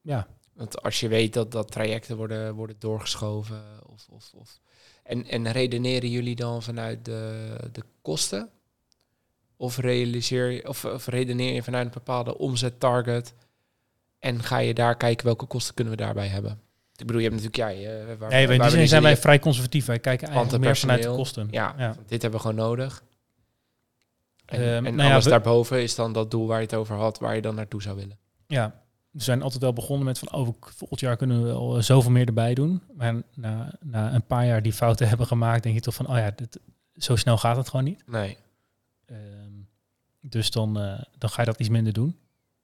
ja, Want als je weet dat, dat trajecten worden, worden doorgeschoven... Of, of, of, en, en redeneren jullie dan vanuit de, de kosten? Of, realiseer je, of, of redeneer je vanuit een bepaalde omzettarget... en ga je daar kijken welke kosten kunnen we daarbij hebben? Ik bedoel, je hebt natuurlijk... Ja, je, waar, nee, in waar die nu zijn wij vrij conservatief. Wij kijken eigenlijk meer vanuit de kosten. Ja, ja. dit hebben we gewoon nodig. En, Ehm, en nou ja, alles we- daarboven is dan dat doel waar je het over had, waar je dan naartoe zou willen. Ja. we zijn altijd wel begonnen met van, oh, volgend jaar kunnen we wel zoveel meer erbij doen. Maar na, na een paar jaar die fouten hebben gemaakt, denk je toch van, oh ja, dit, zo snel gaat het gewoon niet. Nee. Ehm, dus dan, eh, dan ga je dat iets minder doen.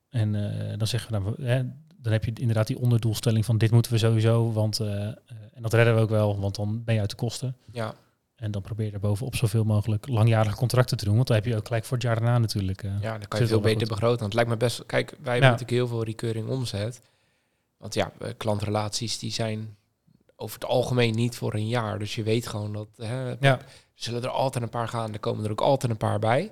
En eh, dan zeggen we dan, hè, dan heb je inderdaad die onderdoelstelling van dit moeten we sowieso, want eh, eh, en dat redden we ook wel, want dan ben je uit de kosten. Ja. En dan probeer je er bovenop zoveel mogelijk langjarige contracten te doen, want dan heb je ook gelijk voor het jaar daarna natuurlijk. eh, Ja, dan kan je veel beter goed. begroten. Want het lijkt me best... Kijk, wij hebben natuurlijk heel veel recurring omzet. Want ja, klantrelaties die zijn over het algemeen niet voor een jaar. Dus je weet gewoon dat... Hè, Ja. zullen er altijd een paar gaan. Er komen er ook altijd een paar bij.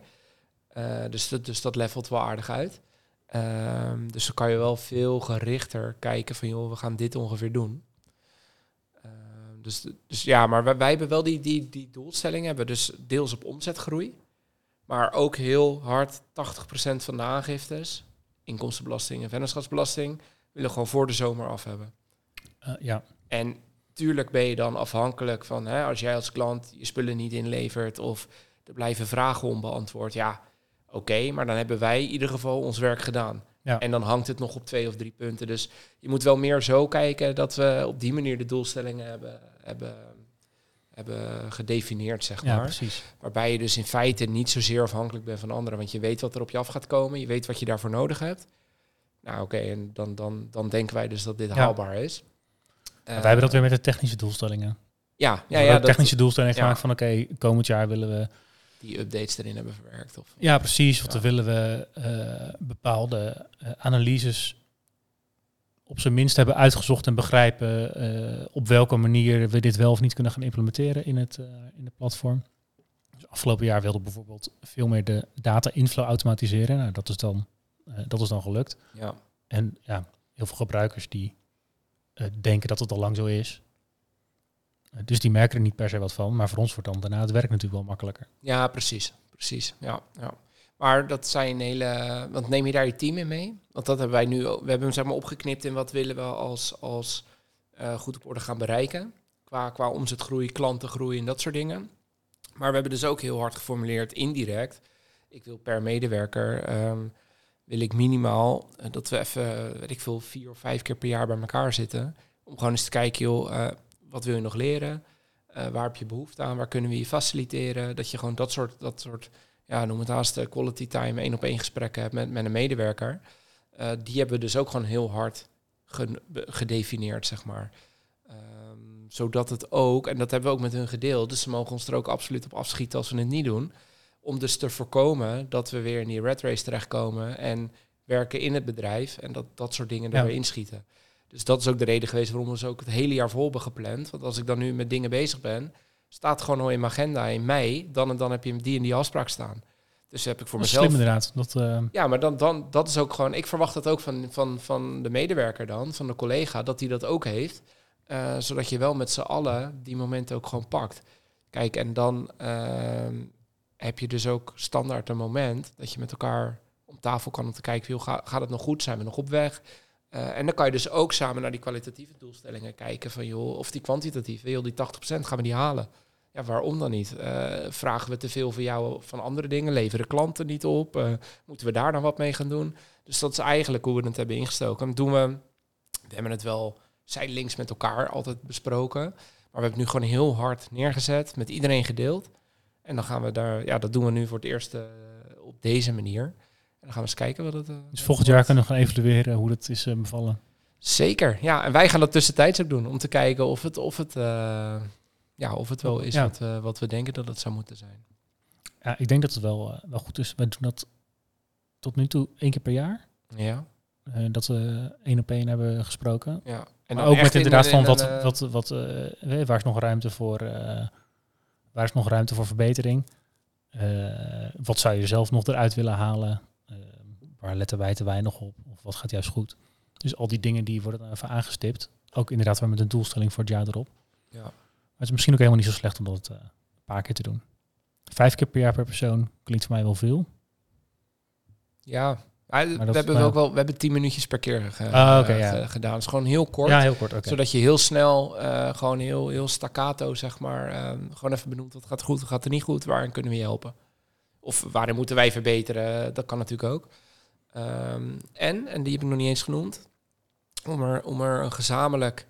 Dus, dat, dus dat levelt wel aardig uit. Ehm, dus dan kan je wel veel gerichter kijken van... joh, we gaan dit ongeveer doen. Ehm, dus, dus ja, maar wij, wij hebben wel die, die, die doelstelling. Hebben dus deels op omzetgroei. Maar ook heel hard 80% van de aangiftes, inkomstenbelasting en vennootschapsbelasting, willen gewoon voor de zomer af hebben. Eh, ja, En tuurlijk ben je dan afhankelijk van hè, als jij als klant je spullen niet inlevert of er blijven vragen onbeantwoord. Ja, oké, maar dan hebben wij in ieder geval ons werk gedaan. Ja. En dan hangt het nog op twee of drie punten. Dus je moet wel meer zo kijken dat we op die manier de doelstellingen hebben, hebben, hebben gedefinieerd, zeg ja maar. precies. Waarbij je dus in feite niet zozeer afhankelijk bent van anderen. Want je weet wat er op je af gaat komen. Je weet wat je daarvoor nodig hebt. Nou oké, en dan, dan, dan denken wij dus dat dit Ja. haalbaar is. wij hebben dat weer met de technische doelstellingen. Ja, Ja, ja, dat, technische doelstellingen gemaakt van oké, komend jaar willen we die updates erin hebben verwerkt. Of, Ja, precies. Want Ja. dan willen we eh, bepaalde eh, analyses op zijn minst hebben uitgezocht en begrijpen eh, op welke manier we dit wel of niet kunnen gaan implementeren in het, in de platform. Dus afgelopen jaar wilden we bijvoorbeeld veel meer de data inflow automatiseren. Nou, dat is dan, dat is dan gelukt. ja. En ja, heel veel gebruikers die denken dat het al lang zo is. Dus die merken er niet per se wat van. Maar voor ons wordt dan daarna het werk natuurlijk wel makkelijker. ja, precies. Precies, ja, ja. Maar dat zijn hele... Want neem je daar je team in mee? Want dat hebben wij nu... We hebben hem zeg maar opgeknipt in wat willen we als, als eh, goed op orde gaan bereiken. Qua, qua omzetgroei, klantengroei en dat soort dingen. Maar we hebben dus ook heel hard geformuleerd, indirect. Ik wil per medewerker... ehm, wil ik minimaal eh, dat we even, weet ik veel, vier of vijf keer per jaar bij elkaar zitten. Om gewoon eens te kijken, joh, eh, wat wil je nog leren? Eh, waar heb je behoefte aan? Waar kunnen we je faciliteren? Dat je gewoon dat soort, dat soort ja, noem het haast eh, quality time, één op één gesprekken hebt met, met een medewerker. Eh, die hebben we dus ook gewoon heel hard ge- gedefinieerd, zeg maar. Ehm, zodat het ook, en dat hebben we ook met hun gedeeld, dus ze mogen ons er ook absoluut op afschieten als we het niet doen. Om dus te voorkomen dat we weer in die red race terechtkomen en werken in het bedrijf en dat dat soort dingen Ja. weer inschieten. Dus dat is ook de reden geweest waarom we ze ook het hele jaar vol hebben gepland. Want als ik dan nu met dingen bezig ben, staat gewoon al in mijn agenda in mei, dan en dan heb je die en die afspraak staan. Dus heb ik voor Dat mezelf. slim inderdaad. Dat, eh, Ja, maar dan, dan, dat is ook gewoon. Ik verwacht dat ook van, van, van de medewerker dan, van de collega, dat hij dat ook heeft. eh, zodat je wel met z'n allen die momenten ook gewoon pakt. Kijk, en dan ehm, heb je dus ook standaard een moment dat je met elkaar om tafel kan om te kijken, joh, gaat het nog goed? Zijn we nog op weg? Eh, en dan kan je dus ook samen naar die kwalitatieve doelstellingen kijken van joh, of die kwantitatieve, joh, die 80% gaan we die halen. Ja, waarom dan niet? Eh, vragen we te veel van jou van andere dingen? Leveren klanten niet op? Eh, moeten we daar dan wat mee gaan doen? Dus dat is eigenlijk hoe we het hebben ingestoken. En doen we, we hebben het wel zijdelings met elkaar altijd besproken. Maar we hebben het nu gewoon heel hard neergezet, met iedereen gedeeld. En dan gaan we daar, ja, dat doen we nu voor het eerst op deze manier. Dan gaan we eens kijken wat het. eh, dus volgend jaar kunnen we gaan evalueren hoe dat is eh, bevallen. Zeker, ja. En wij gaan dat tussentijds ook doen om te kijken of het, of het, eh, ja, of het wel is Ja. wat, we, wat we denken dat het zou moeten zijn. Ja, ik denk dat het wel, wel goed is. We doen dat tot nu toe één keer per jaar. Ja, dat we één op één hebben gesproken. ja. En dan ook met in inderdaad van wat, wat, wat, waar is nog ruimte voor, waar is nog ruimte voor verbetering? Wat zou je zelf nog eruit willen halen? Eh, waar letten wij te weinig op? Of wat gaat juist goed? Dus al die dingen die worden even aangestipt. Ook inderdaad weer met een doelstelling voor het jaar erop. Ja. Maar het is misschien ook helemaal niet zo slecht om dat eh, een paar keer te doen. Vijf keer per jaar per persoon klinkt voor mij wel veel. Ja, maar we, dat- hebben maar- ook wel, we hebben tien minuutjes per keer ge- Ah, oké, eh, ja. ge- gedaan. Het is gewoon heel kort. Ja, heel kort. Zodat je heel snel, eh, gewoon heel, heel staccato, zeg maar, eh, gewoon even benoemt wat gaat goed, wat gaat er niet goed, waarin kunnen we je helpen? Of waarin moeten wij verbeteren? Dat kan natuurlijk ook. Ehm, en, en die heb ik nog niet eens genoemd, om er, om er een gezamenlijk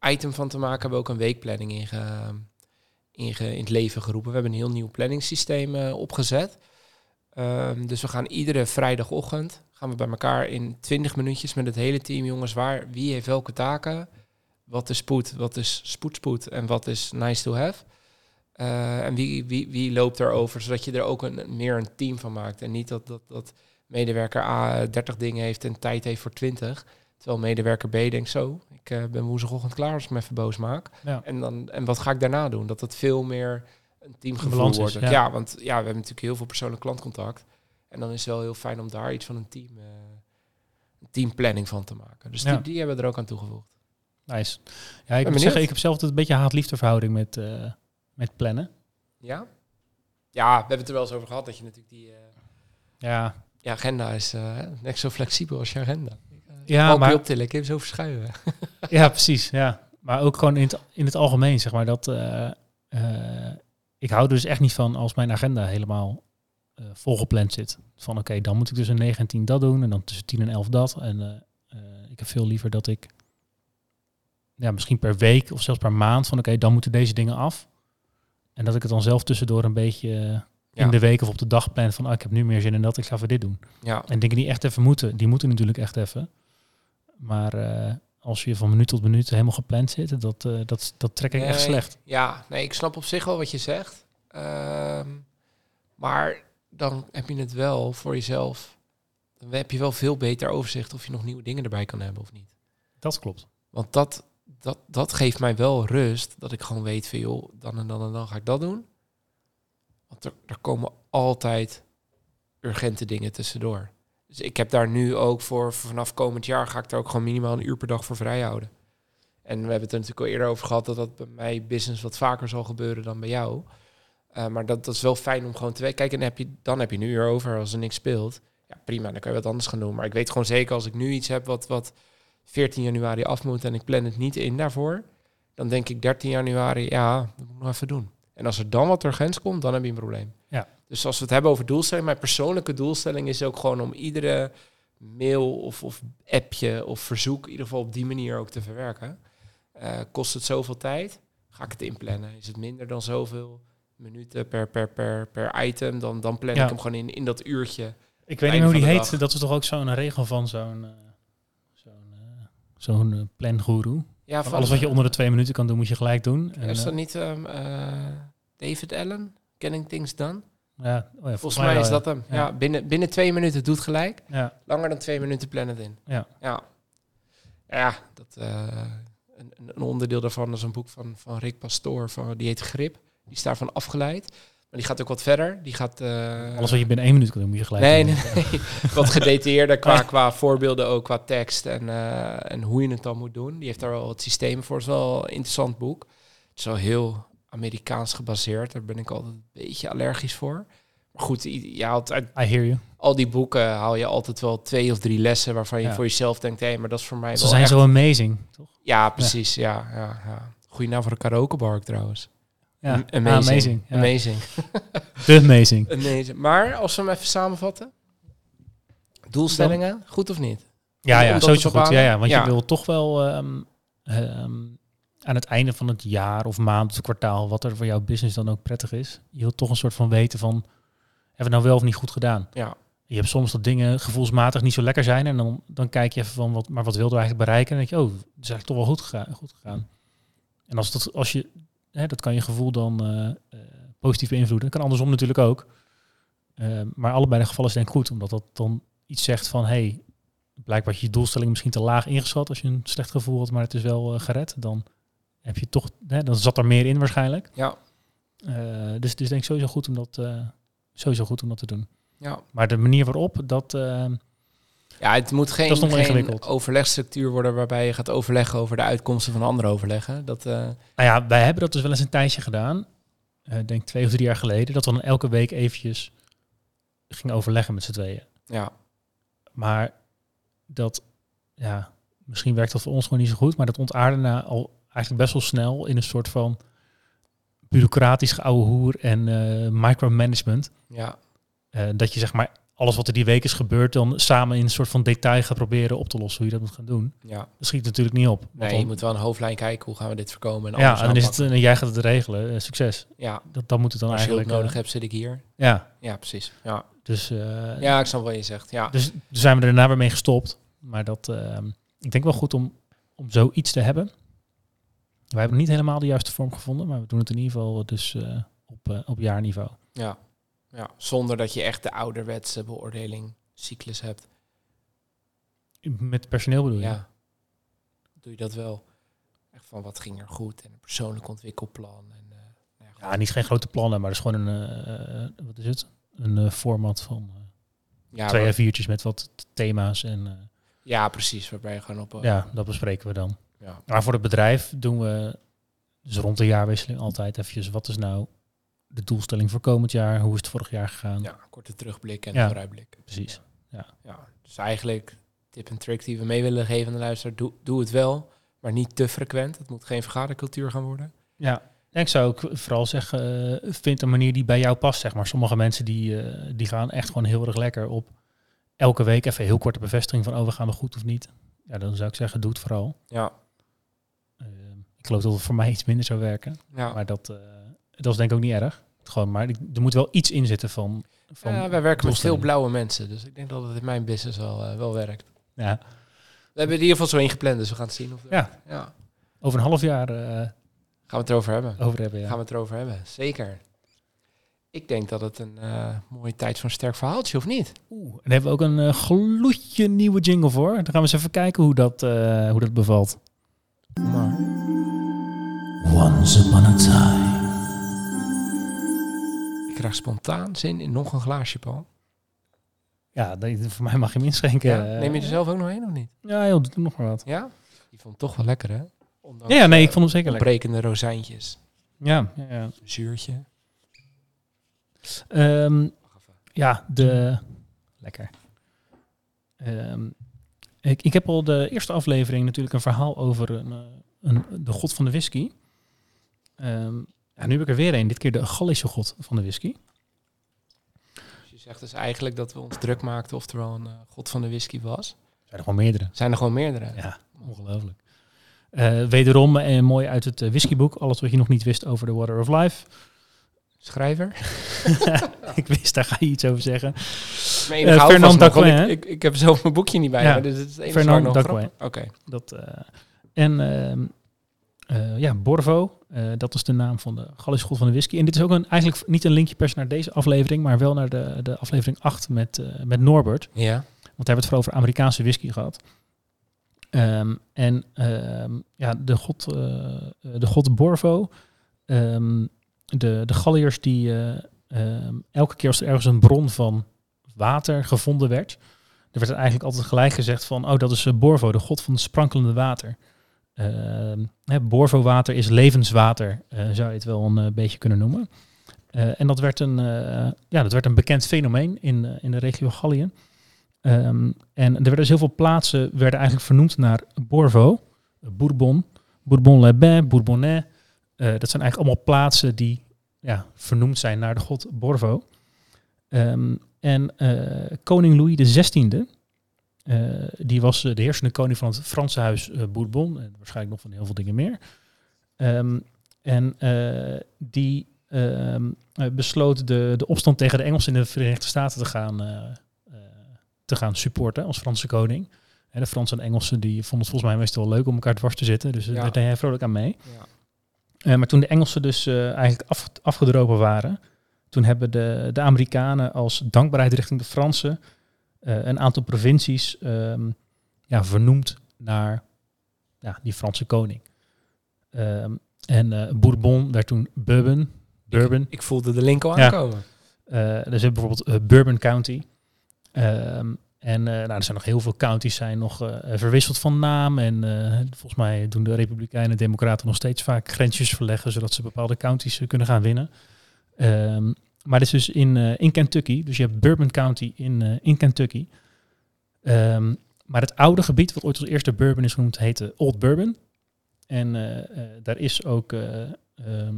item van te maken, hebben we ook een weekplanning in, ge- in, ge- in het leven geroepen. We hebben een heel nieuw planningssysteem eh, opgezet. Ehm, dus we gaan iedere vrijdagochtend gaan we bij elkaar in 20 minuutjes met het hele team, jongens, waar wie heeft welke taken, wat is spoed, wat is spoedspoed en wat is nice to have. Eh, en wie, wie, wie loopt erover, zodat je er ook een, meer een team van maakt. En niet dat, dat, dat medewerker A 30 dingen heeft en tijd heeft voor 20. Terwijl medewerker B denkt zo, ik eh, ben woensdagochtend klaar als ik me even boos maak. Ja. En, dan, en wat ga ik daarna doen? Dat het veel meer een teamgevoel wordt. ja. Ja. want ja, we hebben natuurlijk heel veel persoonlijk klantcontact. En dan is het wel heel fijn om daar iets van een team, eh, een teamplanning van te maken. Dus Ja. die, die hebben we er ook aan toegevoegd. Nice. Ja, ik Ben moet zeggen, ik heb zelf altijd een beetje haat-liefde verhouding met, eh, met plannen. Ja? Ja, we hebben het er wel eens over gehad dat je natuurlijk die... eh, Ja, je agenda is eh, net zo flexibel als je agenda. Ja, maar optillen, ik heb zo verschuiven. ja precies. Ja. Maar ook gewoon in het, in het algemeen, zeg maar, dat... eh, ik hou er dus echt niet van als mijn agenda helemaal eh, volgepland zit. Van oké, dan moet ik tussen 9 en 10 dat doen en dan tussen 10 en 11 dat. En ik heb veel liever dat ik ja, misschien per week of zelfs per maand van oké, dan moeten deze dingen af. En dat ik het dan zelf tussendoor een beetje eh, Ja. in de week of op de dag plan van ah, ik heb nu meer zin in dat, ik ga voor dit doen. Ja, En dingen die echt even moeten, die moeten natuurlijk echt even. Maar eh, als je van minuut tot minuut helemaal gepland zit, dat, eh, dat, dat trek ik echt slecht. Ja, nee, ik snap op zich wel wat je zegt. Ehm, maar dan heb je het wel voor jezelf. Dan heb je wel veel beter overzicht of je nog nieuwe dingen erbij kan hebben of niet. Dat klopt. Want dat, dat, dat geeft mij wel rust. Dat ik gewoon weet van joh, dan en dan en dan ga ik dat doen. Want er, komen altijd urgente dingen tussendoor. Dus ik heb daar nu ook voor, vanaf komend jaar ga ik er ook gewoon minimaal een uur per dag voor vrij houden. En we hebben het er natuurlijk al eerder over gehad dat dat bij mij business wat vaker zal gebeuren dan bij jou. Eh, maar dat, dat is wel fijn om gewoon te weten. Kijk, en heb je, dan heb je een uur over als er niks speelt. Ja, prima, dan kan je wat anders gaan doen. Maar ik weet gewoon zeker als ik nu iets heb wat, wat 14 januari af moet en ik plan het niet in daarvoor, dan denk ik 13 januari, ja, dat moet ik nog even doen. En als er dan wat urgents komt, dan heb je een probleem. Ja. Dus als we het hebben over doelstelling, mijn persoonlijke doelstelling is ook gewoon om iedere mail of, of appje of verzoek in ieder geval op die manier ook te verwerken. Eh, kost het zoveel tijd? Ga ik het inplannen? Is het minder dan zoveel minuten per, per, per, per item? Dan, dan plan Ja. ik hem gewoon in, in dat uurtje. Ik weet niet hoe die heet. dag. Dat is toch ook zo'n regel van zo'n zo'n eh, zo'n eh, plangoeroe. Ja, Van alles wat je onder de twee minuten kan doen, moet je gelijk doen. En, Is eh, dat niet ehm, eh, David Allen? Getting Things Done? ja, oh ja, Volgens, mij, is dat hem. Ja. Ja. binnen, binnen twee minuten doet gelijk. Ja. Langer dan twee minuten plan het in. ja. Ja, ja dat, eh, een, een onderdeel daarvan is een boek van, van Rick Pastoor, van, die heet Grip. Die is daarvan afgeleid. Maar die gaat ook wat verder. Die gaat... eh, Alles wat je binnen één minuut kan doen, moet je gelijk Nee, nee, nee. wat gedetailleerder qua, qua voorbeelden ook, qua tekst en, eh, en hoe je het dan moet doen. Die heeft daar wel wat systemen voor. Het is wel een interessant boek. Het is wel heel Amerikaans gebaseerd. Daar ben ik altijd een beetje allergisch voor. Maar goed, je haalt uit I hear you. al die boeken haal je altijd wel twee of drie lessen waarvan je Ja. voor jezelf denkt, hé, maar dat is voor mij Ze wel zijn echt- zo amazing, toch? Ja, precies. Ja, ja, ja. Goeie naam voor een karaokebar trouwens. Ja, Am- amazing. amazing. ja. Amazing. De amazing. Amazing. Maar als we hem even samenvatten. Doelstellingen, goed of niet? Ja, ja, sowieso goed. Ja, ja, want Ja. je wil toch wel ehm, ehm, aan het einde van het jaar of maand of kwartaal, wat er voor jouw business dan ook prettig is, je wilt toch een soort van weten van, hebben we nou wel of niet goed gedaan? Ja. Je hebt soms dat dingen gevoelsmatig niet zo lekker zijn en dan, dan kijk je even van, wat, maar wat wilden we eigenlijk bereiken? En dan denk je, oh, het is eigenlijk toch wel goed gegaan. Goed gegaan. En als, dat, als je, hè, dat kan je gevoel dan eh, positief beïnvloeden. Dat kan andersom natuurlijk ook. Eh, maar allebei de gevallen is denk ik goed, omdat dat dan iets zegt van, hey, blijkbaar had je doelstelling misschien te laag ingeschat als je een slecht gevoel had, maar het is wel eh, gered. Dan heb je toch, hè, dan zat er meer in waarschijnlijk. Ja. Dus het is denk ik sowieso goed om dat, sowieso goed om dat te doen. Ja. Maar de manier waarop, dat, eh, Ja, het moet geen, overlegstructuur worden waarbij je gaat overleggen over de uitkomsten van andere overleggen. Dat, eh, Nou ja, wij hebben dat dus wel eens een tijdje gedaan. eh, Ik denk twee of drie jaar geleden. Dat we dan elke week eventjes gingen overleggen met z'n tweeën. ja. Maar dat, ja, misschien werkt dat voor ons gewoon niet zo goed. Maar dat ontaarde na al eigenlijk best wel snel in een soort van bureaucratisch geouwe hoer en eh, micromanagement. ja. Dat je zeg maar alles wat er die week is gebeurd, dan samen in een soort van detail gaat proberen op te lossen hoe je dat moet gaan doen. Ja. Dat schiet natuurlijk niet op. Nee, dan- je moet wel een hoofdlijn kijken. Hoe gaan we dit voorkomen? En ja, en dan is het, en jij gaat het regelen. Eh, succes. Ja, Dat, dat moet het dan als je eigenlijk. nodig eh, hebt, zit ik hier. Ja, Ja, precies. Ja, dus, eh, ja ik snap wat je zegt. Ja. dus zijn we er daarna weer mee gestopt. Maar dat, eh, ik denk wel goed om, om zoiets te hebben. Wij hebben niet helemaal de juiste vorm gevonden, maar we doen het in ieder geval dus op, op jaarniveau. Ja. Ja, zonder dat je echt de ouderwetse beoordeling cyclus hebt. Met personeel bedoel je? Ja, doe je dat wel. Echt van wat ging er goed en een persoonlijk ontwikkelplan. En, eh, nou ja, Ja, niet geen grote plannen, maar dat is gewoon een, eh, eh, wat is het? Een format van ja, twee maar- à viertjes met wat thema's en ja, precies. Waarbij je gewoon op... ja, dat bespreken we dan. ja. Maar voor het bedrijf doen we dus rond de jaarwisseling altijd eventjes, wat is nou de doelstelling voor komend jaar? Hoe is het vorig jaar gegaan? ja, korte terugblik en Ja. een vooruitblik. Precies. Ja, dus eigenlijk tip en trick die we mee willen geven aan de luisteraar. Doe, doe het wel, maar niet te frequent. Het moet geen vergadercultuur gaan worden. Ja, en ik zou ook vooral zeggen, eh, vind een manier die bij jou past, zeg maar. Sommige mensen die, eh, die gaan echt gewoon heel erg lekker op elke week even heel korte bevestiging van, oh, we gaan er goed of niet. Ja, dan zou ik zeggen, doe het vooral. Ja, Eh, ik geloof dat het voor mij iets minder zou werken, ja. maar dat, dat is denk ik ook niet erg. Gewoon, maar er moet wel iets in zitten van... van ja, wij werken met veel blauwe mensen. Dus ik denk dat het in mijn business wel, eh, wel werkt. Ja, We hebben het in ieder geval zo ingepland, dus we gaan het zien. Of Ja. ja. over een half jaar eh, Gaan we het erover hebben. over hebben, ja. Gaan we het erover hebben, zeker. Ik denk dat het een eh, mooie tijd voor een sterk verhaaltje, of niet? Oeh, en daar hebben we ook een gloedje nieuwe jingle voor. Dan gaan we eens even kijken hoe dat, eh, hoe dat bevalt. Maar Once upon a time, krijg spontaan zin in nog een glaasje, Paul. Ja, dat, voor mij mag je hem inschenken. Ja? Neem je er zelf ook nog een of niet? Ja, joh, doe nog maar wat. Ja? Die vond het toch wel lekker, hè? Ondanks, Ja, nee, eh, ik vond hem zeker lekker. ontbrekende rozijntjes. Ja, ja, ja. Zuurtje. Ehm, ja, de... Lekker. Ehm, ik, ik heb al de eerste aflevering natuurlijk een verhaal over een, eh, een, de god van de whisky. Ehm, nu heb ik er weer een. Dit keer de Gallische god van de whisky. Dus je zegt dus eigenlijk dat we ons druk maakten of er wel een eh, god van de whisky was. Er zijn er gewoon meerdere. Zijn er gewoon meerdere? Ja, ongelooflijk. Eh, wederom eh, mooi uit het whiskyboek. Alles wat je nog niet wist over de Water of Life. Schrijver? ik wist, daar ga je iets over zeggen. Fernand Dacquin, ik, ik, ik heb zelf mijn boekje niet bij Ja. me, dus het is Fernand Dacquin. Oké. Dat, en eh, ja, Borvo, eh, dat is de naam van de Gallische god van de whisky. En dit is ook een, eigenlijk niet een linkje per se naar deze aflevering, maar wel naar de, de aflevering 8 met, eh, met Norbert. Ja. Want we hebben het vooral over Amerikaanse whisky gehad. Ehm, en ehm, ja, de god, de god Borvo, ehm, de, de Galliërs die elke keer als er ergens een bron van water gevonden werd, er werd eigenlijk altijd gelijk gezegd van, oh dat is Borvo, de god van het sprankelende water. Ehm, hè, Borvo-water is levenswater, eh, zou je het wel een eh, beetje kunnen noemen. Eh, en dat werd, een, ja, dat werd een bekend fenomeen in, in de regio Gallië. Ehm, en er werden dus heel veel plaatsen werden eigenlijk vernoemd naar Borvo, Bourbon, Bourbon-les-Bains, Bourbonnais. Dat zijn eigenlijk allemaal plaatsen die ja, vernoemd zijn naar de god Borvo. Ehm, en koning Louis XVI, die was eh, de heersende koning van het Franse huis eh, Bourbon. En waarschijnlijk nog van heel veel dingen meer. Ehm, en eh, die ehm, eh, besloot de, de opstand tegen de Engelsen in de Verenigde Staten te gaan, eh, eh, te gaan supporten als Franse koning. En de Fransen en Engelsen die vonden het volgens mij meestal wel leuk om elkaar dwars te zitten. Dus eh, Ja. daar deed hij vrolijk aan mee. ja. Eh, maar toen de Engelsen dus eh, eigenlijk af, afgedropen waren, toen hebben de, de Amerikanen als dankbaarheid richting de Fransen eh, een aantal provincies ehm, ja, vernoemd naar ja, die Franse koning. Ehm, en eh, Bourbon werd toen Bourbon. Bourbon. Ik, ik voelde de link al Ja. aankomen. Eh, dus bijvoorbeeld eh, Bourbon County. Ehm, en eh, nou, er zijn nog heel veel counties zijn nog eh, verwisseld van naam. En eh, volgens mij doen de Republikeinen en Democraten nog steeds vaak grensjes verleggen, zodat ze bepaalde counties eh, kunnen gaan winnen. Maar dit is dus in, eh, in Kentucky. Dus je hebt Bourbon County in, eh, in Kentucky. Ehm, maar het oude gebied, wat ooit als eerste Bourbon is genoemd, heette Old Bourbon. En eh, daar is ook eh, ehm,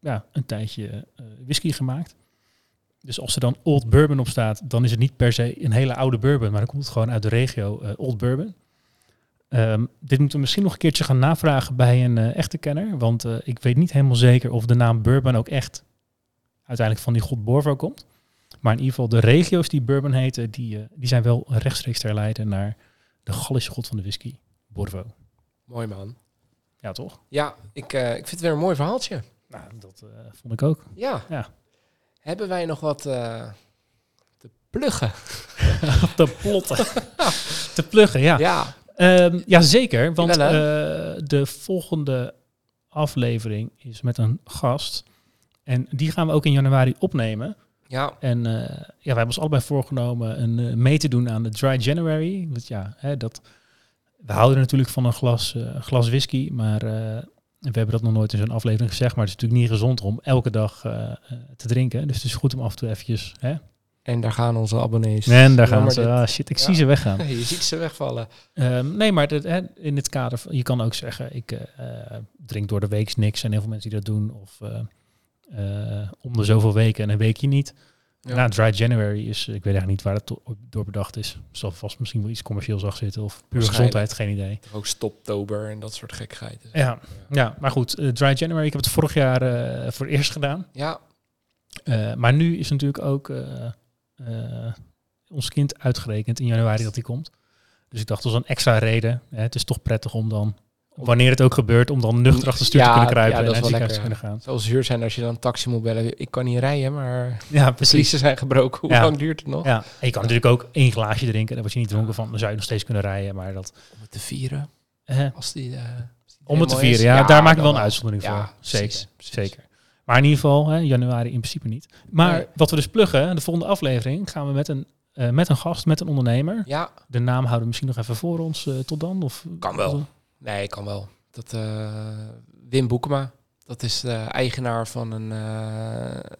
ja, een tijdje whisky gemaakt. Dus als er dan Old Bourbon op staat, dan is het niet per se een hele oude bourbon, maar dan komt het gewoon uit de regio Old Bourbon. Ehm, dit moeten we misschien nog een keertje gaan navragen bij een echte kenner, want ik weet niet helemaal zeker of de naam bourbon ook echt uiteindelijk van die god Borvo komt. Maar in ieder geval de regio's die bourbon heten, die, eh, die zijn wel rechtstreeks te herleiden naar de Gallische god van de whisky, Borvo. Mooi man. Ja, toch? Ja, ik, eh, ik vind het weer een mooi verhaaltje. Nou, dat eh, vond ik ook. Ja. Ja. Hebben wij nog wat te pluggen? te plotten. te pluggen, ja. Ja. Ehm, ja, zeker. Want de volgende aflevering is met een gast. En die gaan we ook in januari opnemen. Ja. En eh, ja, wij hebben ons allebei voorgenomen een, eh, mee te doen aan de Dry January. Want ja, hè, dat, we houden natuurlijk van een glas, eh, glas whisky. Maar we hebben dat nog nooit in zo'n aflevering gezegd. Maar het is natuurlijk niet gezond om elke dag te drinken. Dus het is goed om af en toe eventjes... Hè? En daar gaan onze abonnees. En daar gaan ze. Ah, shit, ik Ja. zie ze weggaan. Je ziet ze wegvallen. Ehm, nee, maar hè, in het kader van, je kan ook zeggen, ik drink door de week niks. En heel veel mensen die dat doen. Of eh, om de zoveel weken en een weekje niet. Ja. Nou, Dry January is, ik weet eigenlijk niet waar het to- door bedacht is. Zal vast misschien wel iets commercieels achter zitten. Of puur gezondheid, geen idee. Ook stoptober en dat soort gekkigheid. Ja, ja maar goed, eh, Dry January, ik heb het vorig jaar eh, voor het eerst gedaan. Ja, maar nu is natuurlijk ook ons kind uitgerekend in januari dat hij komt. Dus ik dacht, dat is een extra reden. Hè, het is toch prettig om dan, wanneer het ook gebeurt, om dan nuchter achter stuur Ja, te kunnen kruipen ja, dat en naar het ziekenhuis te kunnen gaan. zoals huur zijn als je dan een taxi moet bellen. Ik kan niet rijden, maar Ja, de precies. zijn gebroken. Hoe Ja. lang duurt het nog? Ja, en je kan natuurlijk ook één glaasje drinken. Daar word je niet dronken van. Dan zou je nog steeds kunnen rijden. Maar dat, Om het te vieren. eh, Als die, eh, als die om het te vieren, ja, daar maak ik wel een uitzondering voor. zeker, precies. zeker. Maar in ieder geval, hè, januari in principe niet. Maar Nee. wat we dus pluggen, de volgende aflevering gaan we met een, eh, met een gast, met een ondernemer. Ja, De naam houden we misschien nog even voor ons tot dan? Of, Kan wel. Nee, kan wel. Dat, eh, Wim Boekema, dat is de eigenaar van een eh,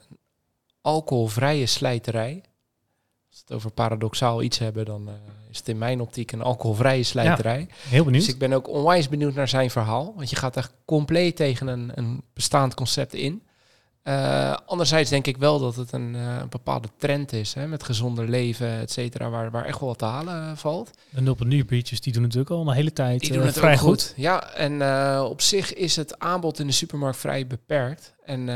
alcoholvrije slijterij. Als we het over paradoxaal iets hebben, dan eh, is het in mijn optiek een alcoholvrije slijterij. Heel benieuwd. Dus ik ben ook onwijs benieuwd naar zijn verhaal. Want je gaat echt compleet tegen een, een bestaand concept in. Eh, anderzijds denk ik wel dat het een, eh, een bepaalde trend is. Hè, met gezonder leven, et cetera. Waar, waar echt wel wat te halen eh, valt. De 0 New Breaches, die doen natuurlijk al een hele tijd Die doen het vrij goed. goed. Ja, en op zich is het aanbod in de supermarkt vrij beperkt. En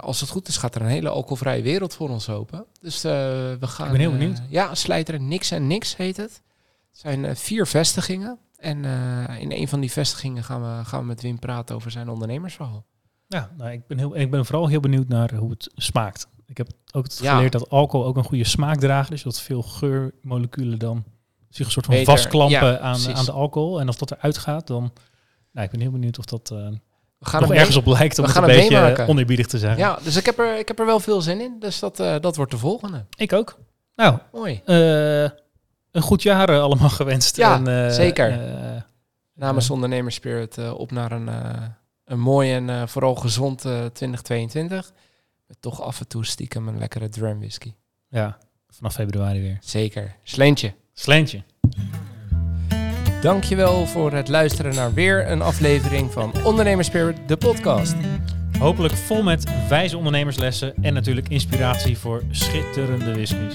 als het goed is, gaat er een hele alcoholvrije wereld voor ons open. Dus we gaan... ben heel benieuwd. ja, Slijter Niks en Niks heet het. Het zijn vier vestigingen. En in een van die vestigingen gaan we, gaan we met Wim praten over zijn ondernemersverhaal. Ja, nou, ik, ben heel, ik ben vooral heel benieuwd naar hoe het smaakt. Ik heb ook Ja. geleerd dat alcohol ook een goede smaakdrager is. Dat veel geurmoleculen dan zich een soort van Beter, vastklampen ja, aan, aan de alcohol. En als dat eruit gaat, dan... Nou, ik ben heel benieuwd of dat eh, We gaan nog ergens op lijkt om we het een beetje oneerbiedig te zeggen. Ja, dus ik heb, er, ik heb er wel veel zin in. Dus dat, eh, dat wordt de volgende. Ik ook. Nou, Mooi. eh, een goed jaar allemaal gewenst. Ja, en, zeker. Namens Ondernemerspirit op naar een, een mooi en eh, vooral gezond eh, 2022. Met toch af en toe stiekem een lekkere drum whisky. ja, vanaf februari weer. Zeker. Sleentje. Sleentje. Dankjewel voor het luisteren naar weer een aflevering van Ondernemerspirit, de podcast. Hopelijk vol met wijze ondernemerslessen en natuurlijk inspiratie voor schitterende whiskies.